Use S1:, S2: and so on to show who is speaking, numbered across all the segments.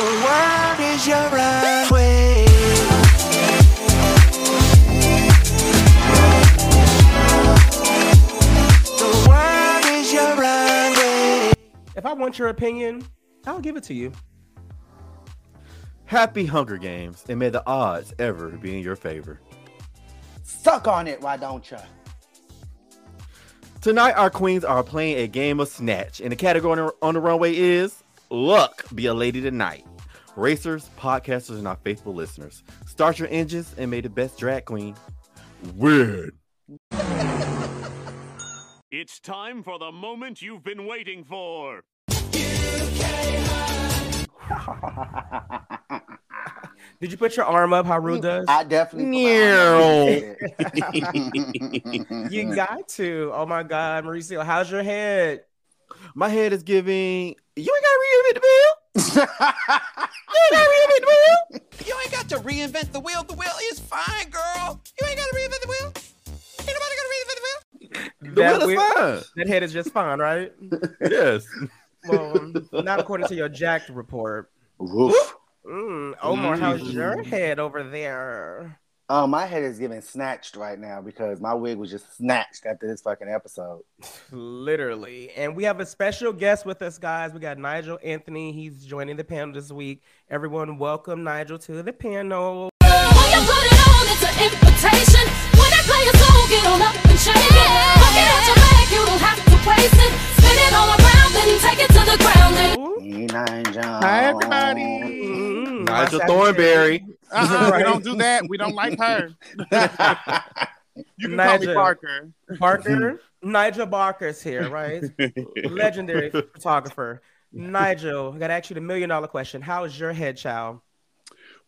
S1: The world is your runway. The world is your runway.
S2: If I want your opinion, I'll give it to you.
S3: Happy Hunger Games, and may the odds ever be in your favor.
S4: Suck on it, why don't you?
S3: Tonight, our queens are playing a game of snatch, and the category on the, on the runway is Luck Be a Lady Tonight. Racers, podcasters, and our faithful listeners, start your engines and may the best drag queen win.
S5: It's time for the moment you've been waiting for.
S2: Did you put your arm up? How rude mm, does?
S4: I definitely.
S2: you got to. Oh my God, Mauricio, how's your head?
S3: My head is giving. You ain't got to reinvent the wheel. you ain't got to reinvent the wheel.
S6: You ain't got to reinvent the wheel. The wheel is fine, girl. You ain't got to reinvent the wheel. Ain't nobody got to reinvent the wheel.
S3: The
S2: That
S3: wheel is
S2: wheel-
S3: fine.
S2: That head is just fine, right?
S3: Yes.
S2: Well, um, not according to your jacked report.
S4: Woof.
S2: Mm, Omar, how's your head over there?
S4: Oh, my head is getting snatched right now because my wig was just snatched after this fucking episode.
S2: Literally. And we have a special guest with us, guys. We got Nigel Anthony. He's joining the panel this week. Everyone, welcome Nigel to the panel.
S7: When you put it on, it's an invitation. When they play a song, get on up and shake it. Look it at your back, you don't have to waste it. Spin it all around, then take it to the ground. And
S2: Ooh.
S4: E9 John.
S8: Hi, everybody.
S2: Mm,
S3: Nigel
S2: my
S3: Thornberry.
S8: Uh-uh,
S2: Right.
S8: We don't do that. We don't like her. You can call me
S2: Nigel.
S8: Parker.
S2: Parker, Nigel Barker's here, right? Legendary photographer. Nigel, I got to ask you the million dollar question. How is your head, child?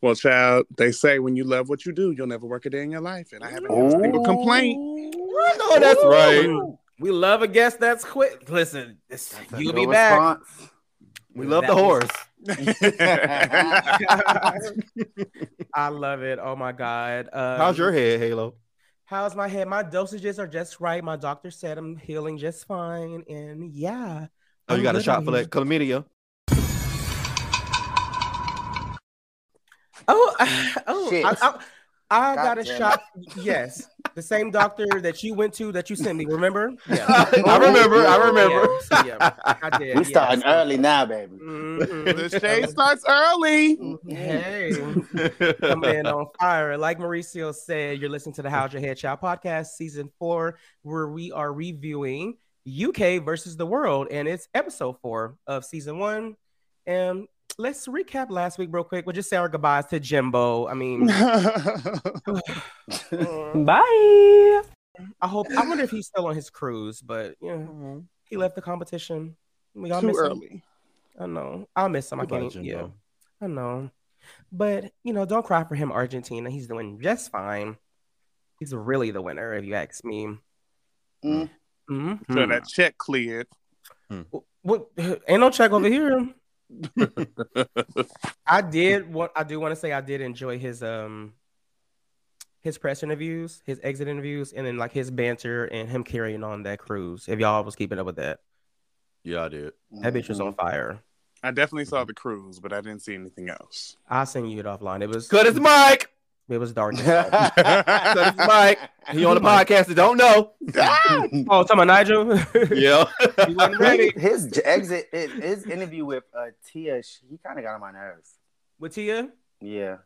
S8: Well, child, they say when you love what you do, you'll never work a day in your life. And I haven't had a single complaint.
S3: I know oh, that's right.
S2: We love a guest that's quick. Listen, this,
S4: That's
S2: you'll
S4: good
S2: be back.
S4: response.
S3: We love
S2: That
S3: the
S2: was-
S3: horse.
S2: I love it. Oh my God. Um,
S3: How's your head, Halo?
S2: How's my head? My dosages are just right. My doctor said I'm healing just fine. And yeah.
S3: Oh, you
S2: I'm
S3: got a shot for that chlamydia?
S2: Oh, oh,
S4: Shit.
S2: I, I, I
S4: God
S2: got a
S4: damn it.
S2: shot. Yes, the same doctor that you went to that you sent me. Remember? Yeah,
S3: I remember. I remember.
S2: Yeah, yeah, I did.
S4: We starting early now, baby.
S2: Mhm.
S8: The shade starts early.
S2: Hey, coming in on fire. Like Mauricio said, you're listening to the How's Your Head Child podcast, season four, where we are reviewing UK versus the world, and it's episode four of season one. And let's recap last week real quick. We'll just say our goodbyes to Jimbo. I mean,
S9: Bye.
S2: I hope. I wonder if he's still on his cruise, but yeah, he left the competition. We all
S8: Too
S2: miss him.
S8: early.
S2: I know. I'll miss him. I can't. Yeah,
S3: Jimbo.
S2: I know. But you know, don't cry for him, Argentina. He's doing just fine. He's really the winner, if you ask me.
S4: Mm.
S2: Mhm.
S8: So that check cleared.
S2: What? Ain't no check over here. I did. What I do want to say, I did enjoy his um his press interviews, his exit interviews, and then like his banter and him carrying on that cruise. If y'all was keeping up with that,
S3: Yeah, I did.
S2: that bitch was
S4: Mm-hmm.
S2: on fire.
S8: I definitely saw the cruise, but I didn't see anything else.
S2: I'll send you it offline. It was
S3: Cut his mic.
S2: It was dark.
S3: Cut his mic. He on the podcast that don't know.
S2: oh, talking about Nigel.
S3: Yeah.
S2: ready
S4: His exit, his, his interview with uh, Tia, sh- he kind of got on my nerves.
S2: with Tia.
S4: Yeah,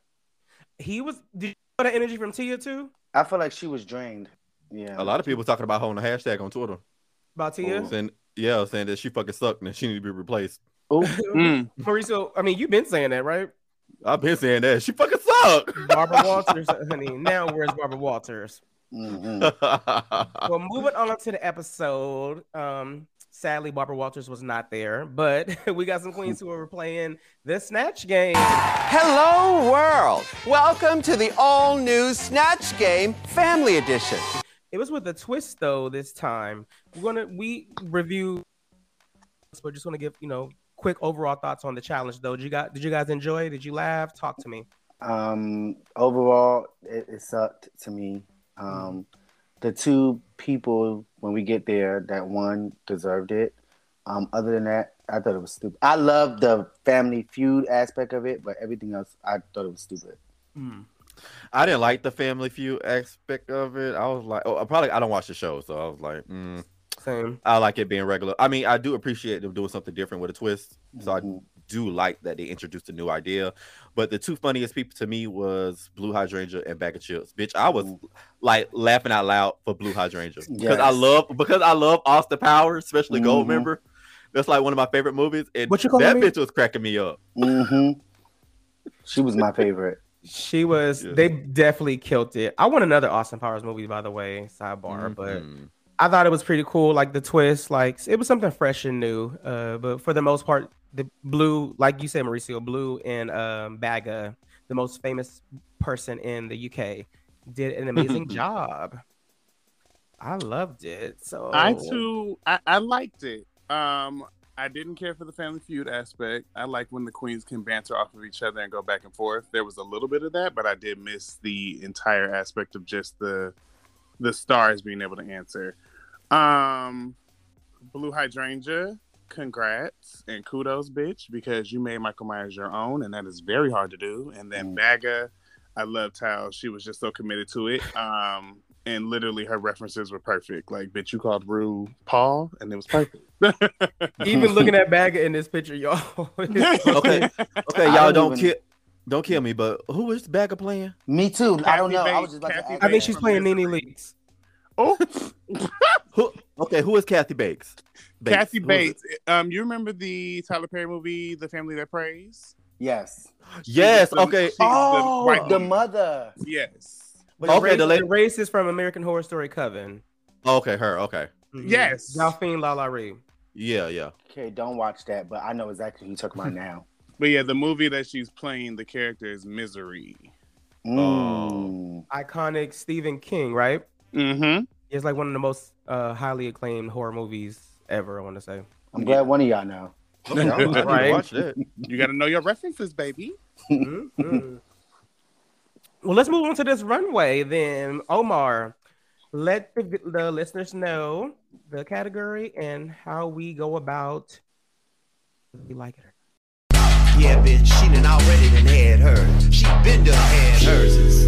S2: He was. Did you feel that energy from Tia too?
S4: I feel like she was drained. Yeah,
S3: A lot of people talking about her on the hashtag on Twitter.
S2: About Tia?
S4: Ooh.
S3: Saying, yeah, saying that she fucking sucked and she need to be replaced.
S4: Ooh,
S8: Mm.
S2: Mauricio, I mean, you've been saying that, right?
S3: I've been saying that. She fucking suck.
S2: Barbara Walters, honey. Now where's Barbara Walters?
S4: mhm.
S2: Well, moving on to the episode. Um, sadly, Barbara Walters was not there, but we got some queens who were playing the snatch game.
S6: Hello, world. Welcome to the all new Snatch Game Family Edition.
S2: It was with a twist though this time. We're gonna we review, but just want to give you know quick overall thoughts on the challenge though. Did you got did you guys enjoy? Did you laugh? Talk to me.
S4: Um, overall, it, it sucked to me. Um, the two people when we get there, that one deserved it. Um, other than that, I thought it was stupid. I love the family feud aspect of it, but everything else, I thought it was stupid.
S3: I didn't like the family feud aspect of it. I was like, oh, I probably I don't watch the show, so I was like, mm,
S2: Same.
S3: I like it being regular. I mean, I do appreciate them doing something different with a twist. So I
S4: Mhm.
S3: do like that they introduced a new idea. But the two funniest people to me was Blue Hydrangea and Baga Chipz. Bitch, I was
S4: Mm.
S3: like laughing out loud for Blue Hydrangea because I love because I love Austin Powers, especially Gold
S4: Mhm.
S3: Member. That's like one of my favorite movies. And
S2: What you calling
S3: that
S2: me?
S3: bitch was cracking me up.
S4: hmm She was my favorite.
S2: She was.
S3: Yeah.
S2: They definitely killed it. I want another Austin Powers movie, by the way. Sidebar, but
S3: Mhm.
S2: I thought it was pretty cool. Like the twist, like it was something fresh and new. Uh, but for the most part, the blue, like you said, Mauricio, blue and um, Baga, the most famous person in the UK, did an amazing job. I loved it. So
S8: I too, I, I liked it. Um, I didn't care for the Family Feud aspect. I like when the queens can banter off of each other and go back and forth. There was a little bit of that, but I did miss the entire aspect of just the the stars being able to answer. Um, Blue Hydrangea, congrats and kudos, bitch, because you made Michael Myers your own, and that is very hard to do. And then
S4: Mm.
S8: Baga, I loved how she was just so committed to it. Um, and literally her references were perfect. Like, bitch, you called Rue Paul, and it was perfect.
S2: even looking at Baga in this picture, y'all.
S3: Okay, okay, y'all
S4: don't
S3: don't
S4: even-
S3: kill, don't kill me. But who is Baga playing?
S4: Me too. I don't
S8: Kathy
S4: know. I was just about
S8: Kathy
S4: to ask.
S2: I think she's playing Nene
S8: Misery.
S2: Leakes.
S8: Oh,
S3: Who? Okay, who is Kathy Bates?
S8: Kathy
S3: Who is?
S8: Bates. Um, you remember the Tyler Perry movie, The Family That Prays?
S4: Yes.
S3: Yes.
S8: The-
S3: Okay.
S8: she's the
S4: Oh, the mother.
S8: Yes.
S2: But
S3: Okay,
S2: the, race,
S3: the lady-
S2: the race is from American Horror Story Coven.
S3: Okay, her. Okay.
S2: Mhm.
S8: Yes.
S2: Delphine Lalaurie.
S3: Yeah, yeah.
S4: Okay, don't watch that, but I know exactly who you're talking about now.
S8: But yeah, the movie that she's playing, the character is Misery.
S4: Mm.
S2: Iconic Stephen King, right?
S8: Mm-hmm.
S2: It's like one of the most uh, highly acclaimed horror movies ever. I want to say.
S4: I'm glad one of y'all know.
S3: Okay, I, I
S2: Right.
S3: watch that.
S8: You got to know your references, baby.
S2: Mhm. Well, let's move on to this runway then. Omar, let the, the listeners know the category and how we go about. We like it.
S6: Yeah, bitch, she done already had hers. She been done had hers.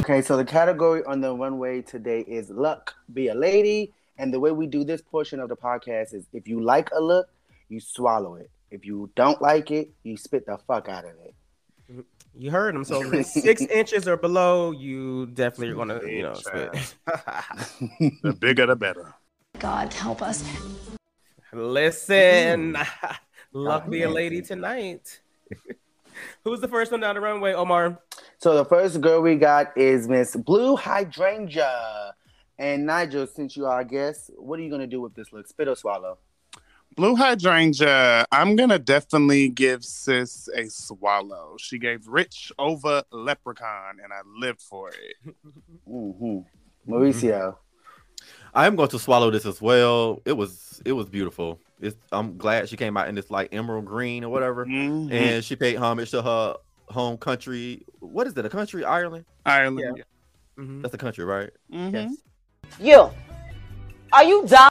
S4: Okay, so the category on the runway today is luck, be a lady. And the way we do this portion of the podcast is if you like a look, you swallow it. If you don't like it, you spit the fuck out of it.
S2: You heard him. So six inches or below, you definitely are gonna, you know, spit.
S8: The bigger, the better.
S7: God help us.
S2: Listen, luck be a lady tonight. Who's the first one down the runway, Omar?
S4: So the first girl we got is Miss Blue Hydrangea. And Nigel, since you are our guest, what are you gonna do with this look? Spit or swallow?
S8: Blue Hydrangea, I'm going to definitely give sis a swallow. She gave Rich over Leprechaun, and I lived for it.
S4: hmm Mauricio.
S3: I am going to swallow this as well. It was it was beautiful. It's, I'm glad she came out in this like emerald green or whatever,
S8: Mhm.
S3: and she paid homage to her home country. What is it? A country, Ireland?
S8: Ireland.
S2: Mhm.
S3: That's a country, right?
S8: Mhm.
S2: Yes.
S9: You. Are you dumb?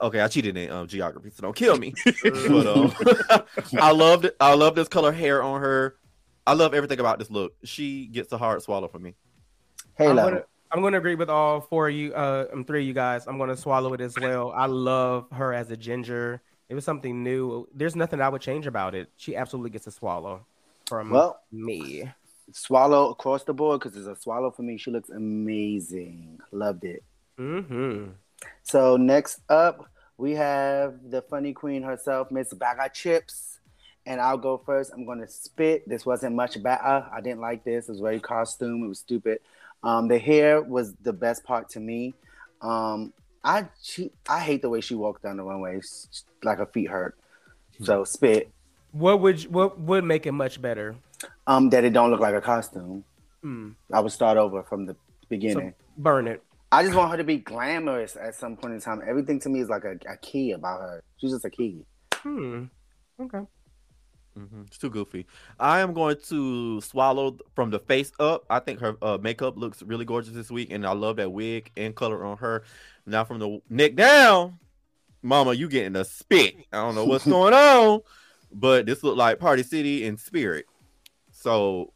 S3: Okay, I cheated in um, geography, so don't kill me. but um, I loved it. I love this color hair on her. I love everything about this look. She gets a hard swallow for me.
S2: I'm
S4: Halo.
S2: gonna, I'm gonna agree with all four of you, uh, um, three of you guys. I'm gonna swallow it as well. I love her as a ginger. It was something new. There's nothing I would change about it. She absolutely gets a swallow from
S4: Well,
S2: me.
S4: swallow across the board because it's a swallow for me. She looks amazing. Loved it.
S2: Mm-hmm.
S4: So next up, we have the funny queen herself, Miss Baga Chipz. And I'll go first. I'm going to spit. This wasn't much better. I didn't like this. It was very costume. It was stupid. Um, the hair was the best part to me. Um, I she, I hate the way she walked down the runway, s- like her feet hurt. So spit.
S2: What would you, what would make it much better?
S4: Um, that it don't look like a costume.
S2: Hmm.
S4: I would start over from the
S2: So
S4: beginning.
S2: burn it.
S4: I just want her to be glamorous at some point in time. Everything to me is like a, a key about her. She's just a key.
S2: Hmm. Okay.
S3: Mhm, It's too goofy. I am going to swallow from the face up. I think her uh, makeup looks really gorgeous this week, and I love that wig and color on her. Now from the neck down, Mama, you getting a spit. I don't know what's going on, but this looked like Party City in spirit. So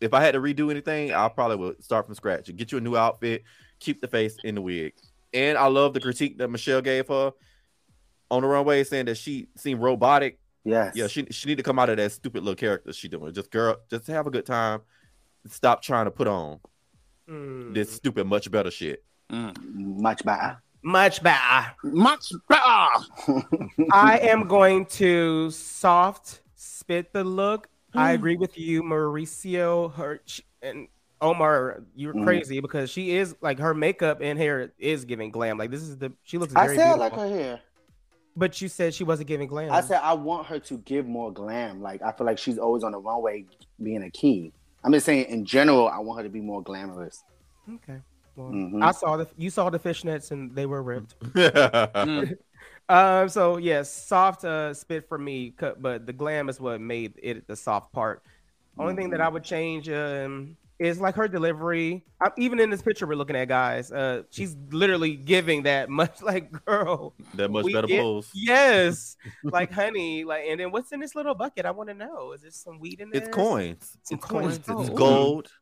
S3: if I had to redo anything, I probably would start from scratch and get you a new outfit, keep the face in the wig. And I love the critique that Michelle gave her on the runway, saying that she seemed robotic.
S4: Yes.
S3: Yeah, she she need to come out of that stupid little character she doing. Just girl, just have a good time. Stop trying to put on
S2: Mm,
S3: this stupid much better shit.
S4: much better.
S2: much better.
S8: Much better.
S2: I am going to soft spit the look. I agree with you, Mauricio. Her sh- and Omar, you're
S4: Mm.
S2: crazy because she is like her makeup and hair is giving glam. Like this is the she looks
S4: I
S2: very
S4: said I
S2: beautiful.
S4: like her hair.
S2: But you said she wasn't giving glam.
S4: I said I want her to give more glam. Like I feel like she's always on the runway being a key. I'm just saying in general, I want her to be more glamorous.
S2: okay. Well,
S4: Mhm.
S2: I saw the you saw the fishnets and they were ripped.
S8: Mm.
S2: Um. So yes, soft uh, spit for me, cut, but the glam is what made it the soft part. Only thing that I would change um, is like her delivery. i even in this picture we're looking at, guys. Uh, she's literally giving that much like girl.
S3: that much better
S2: get-
S3: pose.
S2: Yes, like honey. Like, and then what's in this little bucket? I want to know. Is there some weed in there?
S3: It's coins.
S2: Some
S3: It's coins.
S2: coins.
S3: It's
S2: Oh.
S3: gold.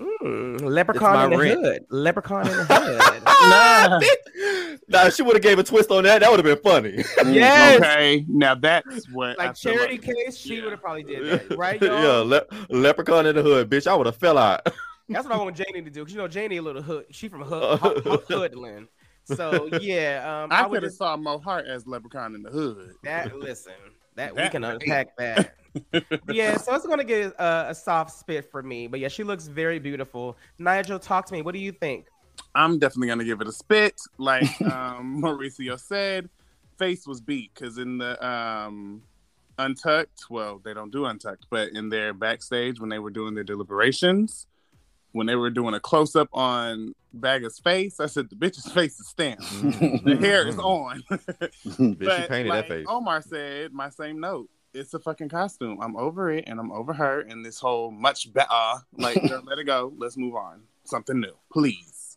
S2: Mm, leprechaun in the
S3: rent.
S2: hood. Leprechaun in the hood.
S3: nah, nah, she would have gave a twist on that. That would have been funny.
S2: yes.
S8: Okay, now that's what
S2: Like
S8: feel
S2: charity
S8: like-
S2: case, she
S8: yeah.
S2: would have probably did that, right?
S3: yeah,
S2: y'all?
S3: le- leprechaun in the hood, bitch. I would have fell out.
S2: That's what I want Janey to do. Cause you know Janey a little hood. She from hood, hood, hood hoodland. So yeah, um,
S8: I
S2: I, would
S8: have saw Mo Heart as Leprechaun in the Hood.
S2: that listen that, we
S8: That
S2: can
S8: right.
S2: unpack that. yeah, so it's gonna get a, a soft spit for me. But yeah, she looks very beautiful. Nigel, talk to me. What do you think?
S8: I'm definitely gonna give it a spit, like um, Mauricio said. Face was beat because in the um, Untucked, well, they don't do Untucked, but in their backstage when they were doing their deliberations, when they were doing a close up on Baga's face, I said the bitch's face is stamped. the hair is on.
S3: Bitch, she
S8: But
S3: painted
S8: like
S3: that face.
S8: Omar said, my same note. It's a fucking costume. I'm over it, and I'm over her, and this whole much better. Like, girl, let it go. Let's move on. Something new, please.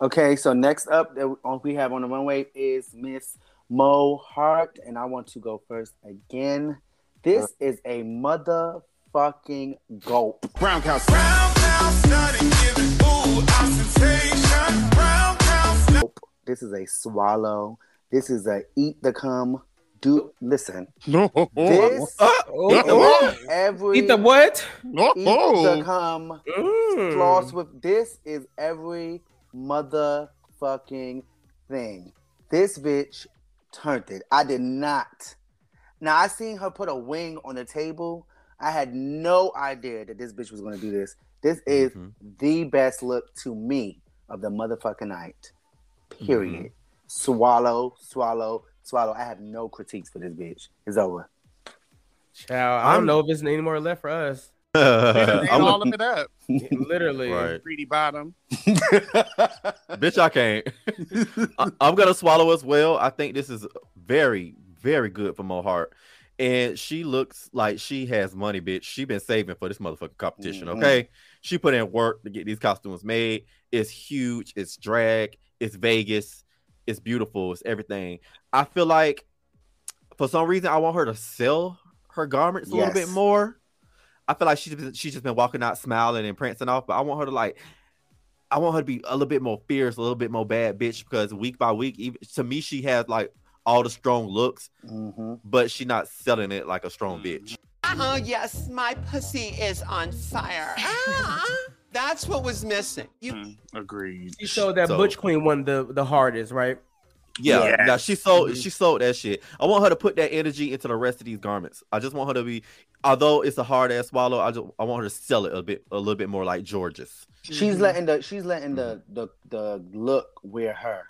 S4: Okay, so next up that we have on the runway is Miss Mo Heart, and I want to go first again. This uh, is a motherfucking gulp.
S8: Brown cow.
S4: Gulp. This is a swallow. This is a eat the cum. Do listen.
S8: No.
S4: This
S2: Oh,
S8: Oh.
S4: every
S2: Eat the what? No.
S4: eat the cum
S2: Mm.
S4: floss with this is every motherfucking thing. This bitch turned it. I did not. Now I seen her put a wing on the table. I had no idea that this bitch was gonna do this. This is
S3: Mhm.
S4: the best look to me of the motherfucking night. Period. Swallow, swallow, swallow. I have no critiques for this bitch. It's over.
S2: Child, I don't know if there's any more left for us.
S8: Ate
S3: I'm
S8: all of it up.
S2: Literally.
S3: Right.
S8: Greedy bottom.
S3: bitch, I can't. I, am gonna swallow as well. I think this is very, very good for my Hart. And she looks like she has money, bitch. She been saving for this motherfucking competition.
S4: Mhm.
S3: Okay. She put in work to get these costumes made. It's huge, it's drag, it's Vegas, it's beautiful, it's everything. I feel like for some reason I want her to sell her garments a little bit more. I feel like she's been, she's just been walking out smiling and prancing off, but I want her to like I want her to be a little bit more fierce, a little bit more bad bitch because week by week, even to me, she has like all the strong looks,
S4: hmm
S3: but she not selling it like a strong bitch.
S6: Oh, yes, my pussy is on fire. Ah, that's what was missing. You
S8: Mm, agreed.
S2: She showed that
S3: So-
S2: Butch Queen won the the hardest, right?
S3: Yeah,
S8: Yes.
S3: now she sold
S2: Mhm.
S3: she sold that shit. I want her to put that energy into the rest of these garments. I just want her to be, although it's a hard ass swallow, I just I want her to sell it a bit a little bit more like George's.
S4: She's
S2: Mhm.
S4: letting the she's letting the the the look wear her.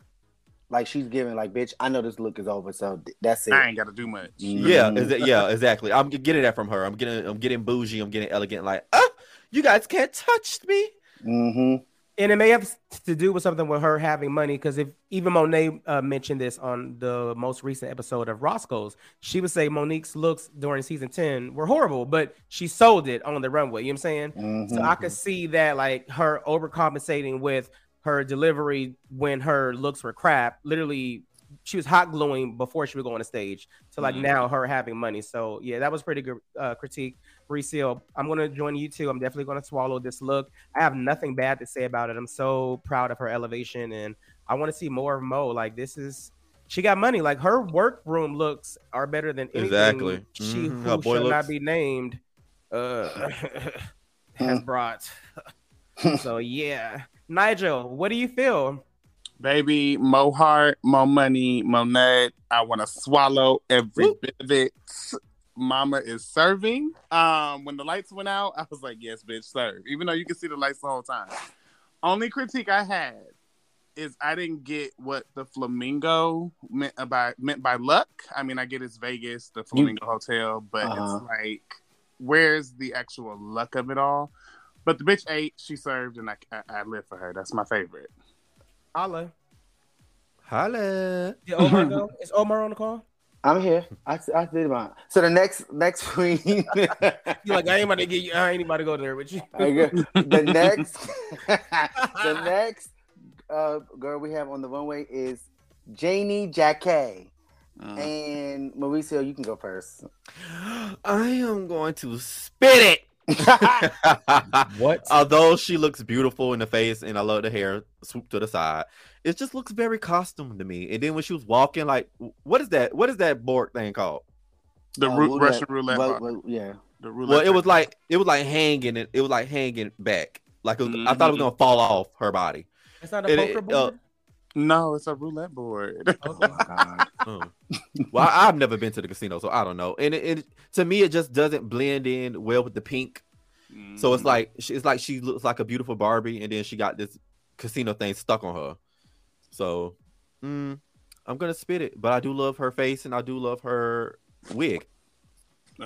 S4: Like she's giving like bitch, I know this look is over, so th- that's it.
S8: I ain't got to do much.
S3: Yeah,
S4: Mhm.
S3: is it, yeah, exactly. I'm getting that from her. I'm getting I'm getting bougie. I'm getting elegant. Like, ah, you guys can't touch me.
S4: hmm
S2: and it may have to do with something with her having money because if even Monet uh, mentioned this on the most recent episode of Roscoe's, she would say Monique's looks during season 10 were horrible, but she sold it on the runway. You know what I'm saying? So I could see that like her overcompensating with her delivery when her looks were crap. Literally, she was hot gluing before she would go on the stage to like now her having money. So yeah, that was pretty good uh, critique. Reseal, I'm gonna join you too. I'm definitely gonna swallow this look. I have nothing bad to say about it. I'm so proud of her elevation, and I want to see more of Mo. Like this is. She got money. Like her workroom looks are better than anything
S3: Exactly.
S2: she
S3: Mhm,
S2: who
S3: her boy
S2: shall not be named uh has brought. so yeah. Nigel, what do you feel?
S8: Baby, more heart, more money, more nut. I want to swallow every bit of it. Mama is serving. Um, when the lights went out, I was like, "Yes, bitch, serve." Even though you can see the lights the whole time. Only critique I had is I didn't get what the flamingo meant by meant by luck. I mean, I get it's Vegas, the Flamingo Hotel, but
S4: Uh-huh.
S8: it's like, where's the actual luck of it all? But the bitch ate, she served, and I, I, I live for her. That's my favorite.
S2: Allah.
S3: Holla.
S2: Did Omar go? Is Omar on the call?
S4: I'm here. I, I did about so the next next queen.
S2: You like I ain't about to get you. I ain't about to go there with you.
S4: The next the next uh, girl we have on the runway is Janey Jacké.
S8: Mm.
S4: And Mauricio, you can go first.
S3: I am going to spit it.
S2: What?
S3: Although she looks beautiful in the face and I love the hair swooped to the side, it just looks very costume to me. And then when she was walking, like, what is that? What is that board thing called?
S8: The
S4: Uh,
S8: ru-
S4: roulette-
S8: Russian roulette.
S4: ru-
S8: bar.
S4: ru- yeah.
S8: the roulette
S3: Well, it was like it was like hanging. It, it was like hanging back. Like it was, I thought it was
S8: Mhm.
S3: gonna fall off her body.
S2: It's not a
S3: It-
S2: poker
S3: it,
S2: board.
S8: No, it's a roulette board.
S2: Okay.
S3: Uh. well, I, I've never been to the casino, so I don't know. And it, it to me, it just doesn't blend in well with the pink. So it's
S8: Mhm.
S3: like she, it's like she looks like a beautiful Barbie, and then she got this casino thing stuck on her. So mm, I'm gonna spit it, but I do love her face, and I do love her wig.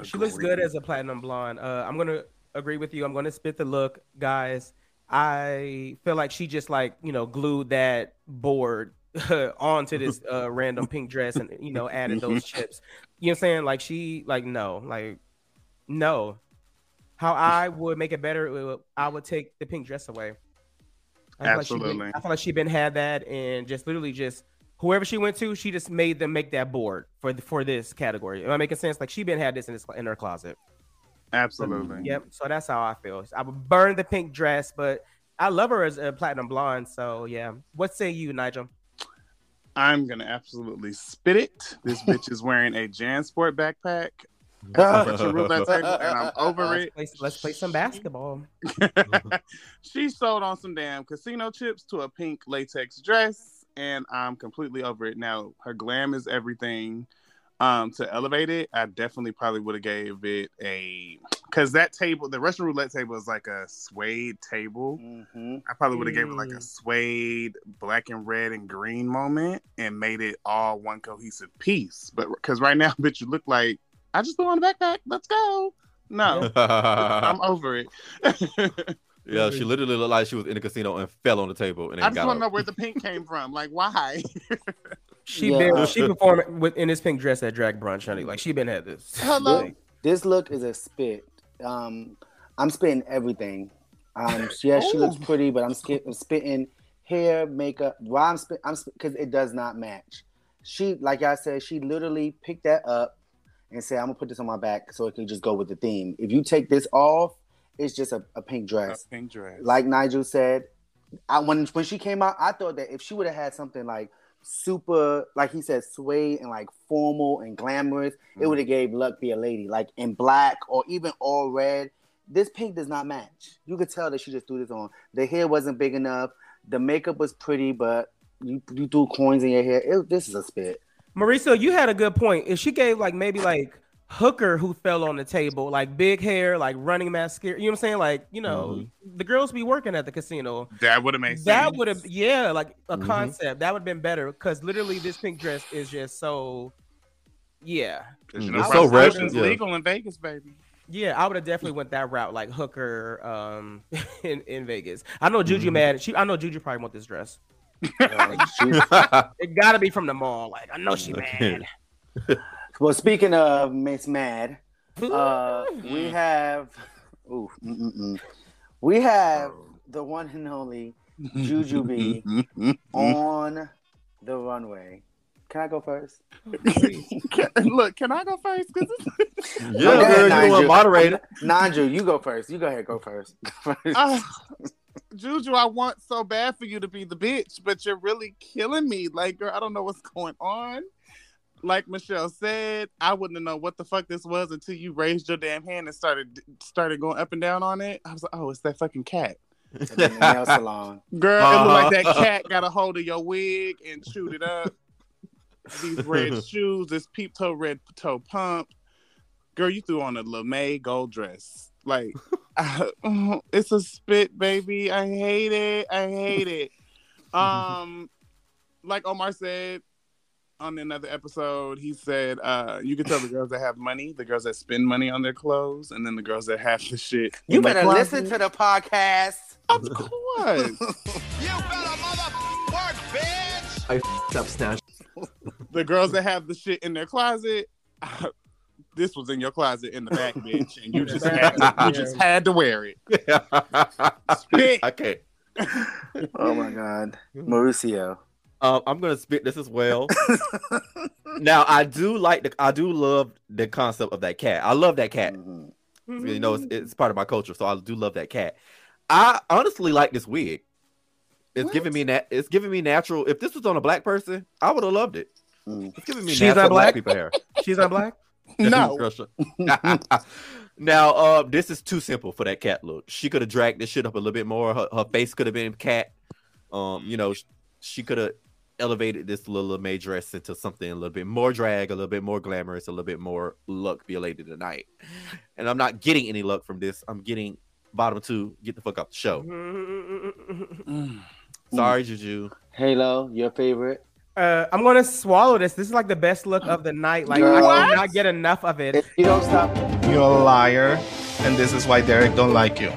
S2: She looks good as a platinum blonde. Uh, I'm gonna agree with you. I'm gonna spit the look, guys. I feel like she just like you know glued that board onto this uh, random pink dress and you know added those chips. You know what I'm saying? Like she like no like no. How I would make it better, it would- I would take the pink dress away. I feel like been-
S8: Absolutely.
S2: I feel like she been had that and just literally just whoever she went to, she just made them make that board for the, for this category. Am I making sense? Like she been had this in this in her closet.
S8: Absolutely.
S2: Yep. So that's how I feel. I would burn the pink dress, but I love her as a platinum blonde. So yeah. What say you, Nigel?
S8: I'm gonna absolutely spit it. This bitch is wearing a JanSport backpack. Russian roulette table, and I'm over
S2: Let's
S8: it.
S2: play, let's play some basketball.
S8: she sold on some damn casino chips to a pink latex dress, and I'm completely over it. Now her glam is everything. Um, to elevate it, I definitely probably would have gave it a because that table, the Russian roulette table, is like a suede table.
S4: hmm
S8: I probably would have gave it like a
S2: Mm.
S8: suede, black and red and green moment, and made it all one cohesive piece. But because right now, bitch, you look like I just put on a backpack. Let's go. No, I'm over it.
S3: yeah, she literally looked like she was in the casino and fell on the table and
S8: I
S3: then
S8: just want to know where the pink came from. Like, why?
S2: She
S4: Yeah.
S2: been she performed with in this pink dress at drag brunch, honey. Like she been had this.
S8: Hello.
S4: This look is a spit. Um, I'm spitting everything. Um, yeah, she looks pretty, but I'm, sk- I'm spitting hair, makeup. Why I'm spit? I'm because it does not match. She, like I said, she literally picked that up and said, "I'm gonna put this on my back so it can just go with the theme." If you take this off, it's just a, a pink
S8: A
S4: dress.
S8: pink dress.
S4: Like Nigel said, I when when she came out, I thought that if she would have had something like super, like he said, suede and like formal and glamorous, it mm-hmm. would have gave Luck be a lady, like in black or even all red. This pink does not match. You could tell that she just threw this on. The hair wasn't big enough. The makeup was pretty, but you you threw coins in your hair. It, this is a spit.
S2: Mauricio, you had a good point. If she gave like maybe like Hooker who fell on the table, like big hair, like running mascara, you know what I'm saying? Like, you know, the girls be working at the casino.
S8: that would have made sense.
S2: That would have, yeah, like a
S3: Mhm.
S2: concept that would have been better because literally this pink dress is just so, yeah.
S8: you
S3: Mm, it's so red, yeah.
S8: legal in Vegas, baby.
S2: Yeah, I would have definitely went that route, like hooker um in, in Vegas. I know Juju
S3: Mm-hmm.
S2: mad. She I know Juju probably want this dress. It gotta be from the mall. Like I know she mad.
S4: Well, speaking of Miss Mad, uh, we have, ooh, we have the one and only Jujubee on the runway. Can I go first?
S8: Can- Look, can I go first?
S3: Yeah,
S4: Go
S3: girl, you the one
S4: Nigel.
S3: moderator.
S4: Nigel, you go first. You go ahead, go first.
S8: Ah, Juju, I want so bad for you to be the bitch, but you're really killing me. Like, girl, I don't know what's going on. Like Michelle said, I wouldn't have known what the fuck this was until you raised your damn hand and started started going up and down on it. I was like, oh, it's that fucking cat.
S4: in the nail salon.
S8: Girl, it looked like that
S3: Uh-huh.
S8: cat got a hold of your wig and chewed it up. These red shoes, this peep toe red toe pump. Girl, you threw on a lamé gold dress. Like, it's a spit, baby. I hate it. I hate it. Um, like Omar said on another episode, he said, uh, you can tell the girls that have money, the girls that spend money on their clothes, and then the girls that have the shit.
S4: You better listen to the podcast.
S8: Of course.
S6: You better mother work, bitch!
S10: I f***ed up Snatch.
S8: the girls that have the shit in their closet. this was in your closet in the back, bitch, and you just had to, you just had to wear it. Spit.
S3: I can't.
S4: Oh my God, Mauricio.
S3: Um, I'm gonna spit this as well. now I do like the I do love the concept of that cat. I love that cat.
S4: Mhm.
S3: You know, it's, it's part of my culture, so I do love that cat. I honestly like this wig. It's giving me that. It's giving me natural. If this was on a black person, I would have loved it.
S4: Mm.
S3: It's giving me
S2: She's
S3: natural
S2: not
S3: black
S2: black?
S3: people hair.
S2: She's not black.
S8: No.
S3: Now, uh, this is too simple for that cat look. She could have dragged this shit up a little bit more. Her, her face could have been cat. Um, you know, she could have elevated this little May dress into something a little bit more drag, a little bit more glamorous, a little bit more luck be elated tonight. And I'm not getting any luck from this. I'm getting bottom two. Get the fuck off the show. Sorry, Juju.
S4: Halo, your favorite?
S2: Uh, I'm gonna swallow this. This is like the best look of the night. Like
S4: Girl.
S2: I cannot get enough of it.
S4: If you don't stop,
S10: You're a liar, and this is why Derek don't like you.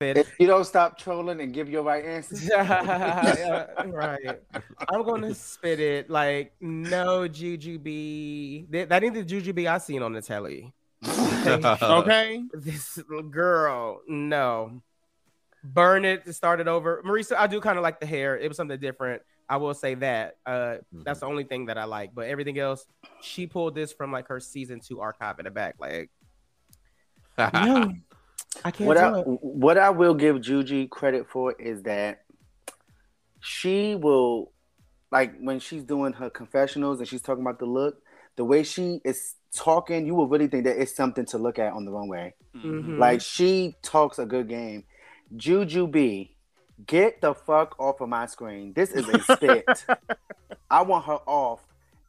S4: If you don't stop trolling and give your right answer,
S2: Yeah, right. I'm gonna spit it like no Jujubee. That that ain't the Jujubee I seen on the telly.
S8: Okay.
S2: This girl, no. Burn it to start it over. Marisa, I do kind of like the hair. It was something different. I will say that. Uh, that's the only thing that I like. But everything else, she pulled this from like her season two archive in the back. Like, no, I can't
S4: what
S2: do
S4: I
S2: it.
S4: what I will give Juji credit for is that she will like when she's doing her confessionals and she's talking about the look, the way she is talking, you will really think that it's something to look at on the runway.
S2: Mhm.
S4: Like she talks a good game. Jujubee, get the fuck off of my screen. This is a spit. I want her off.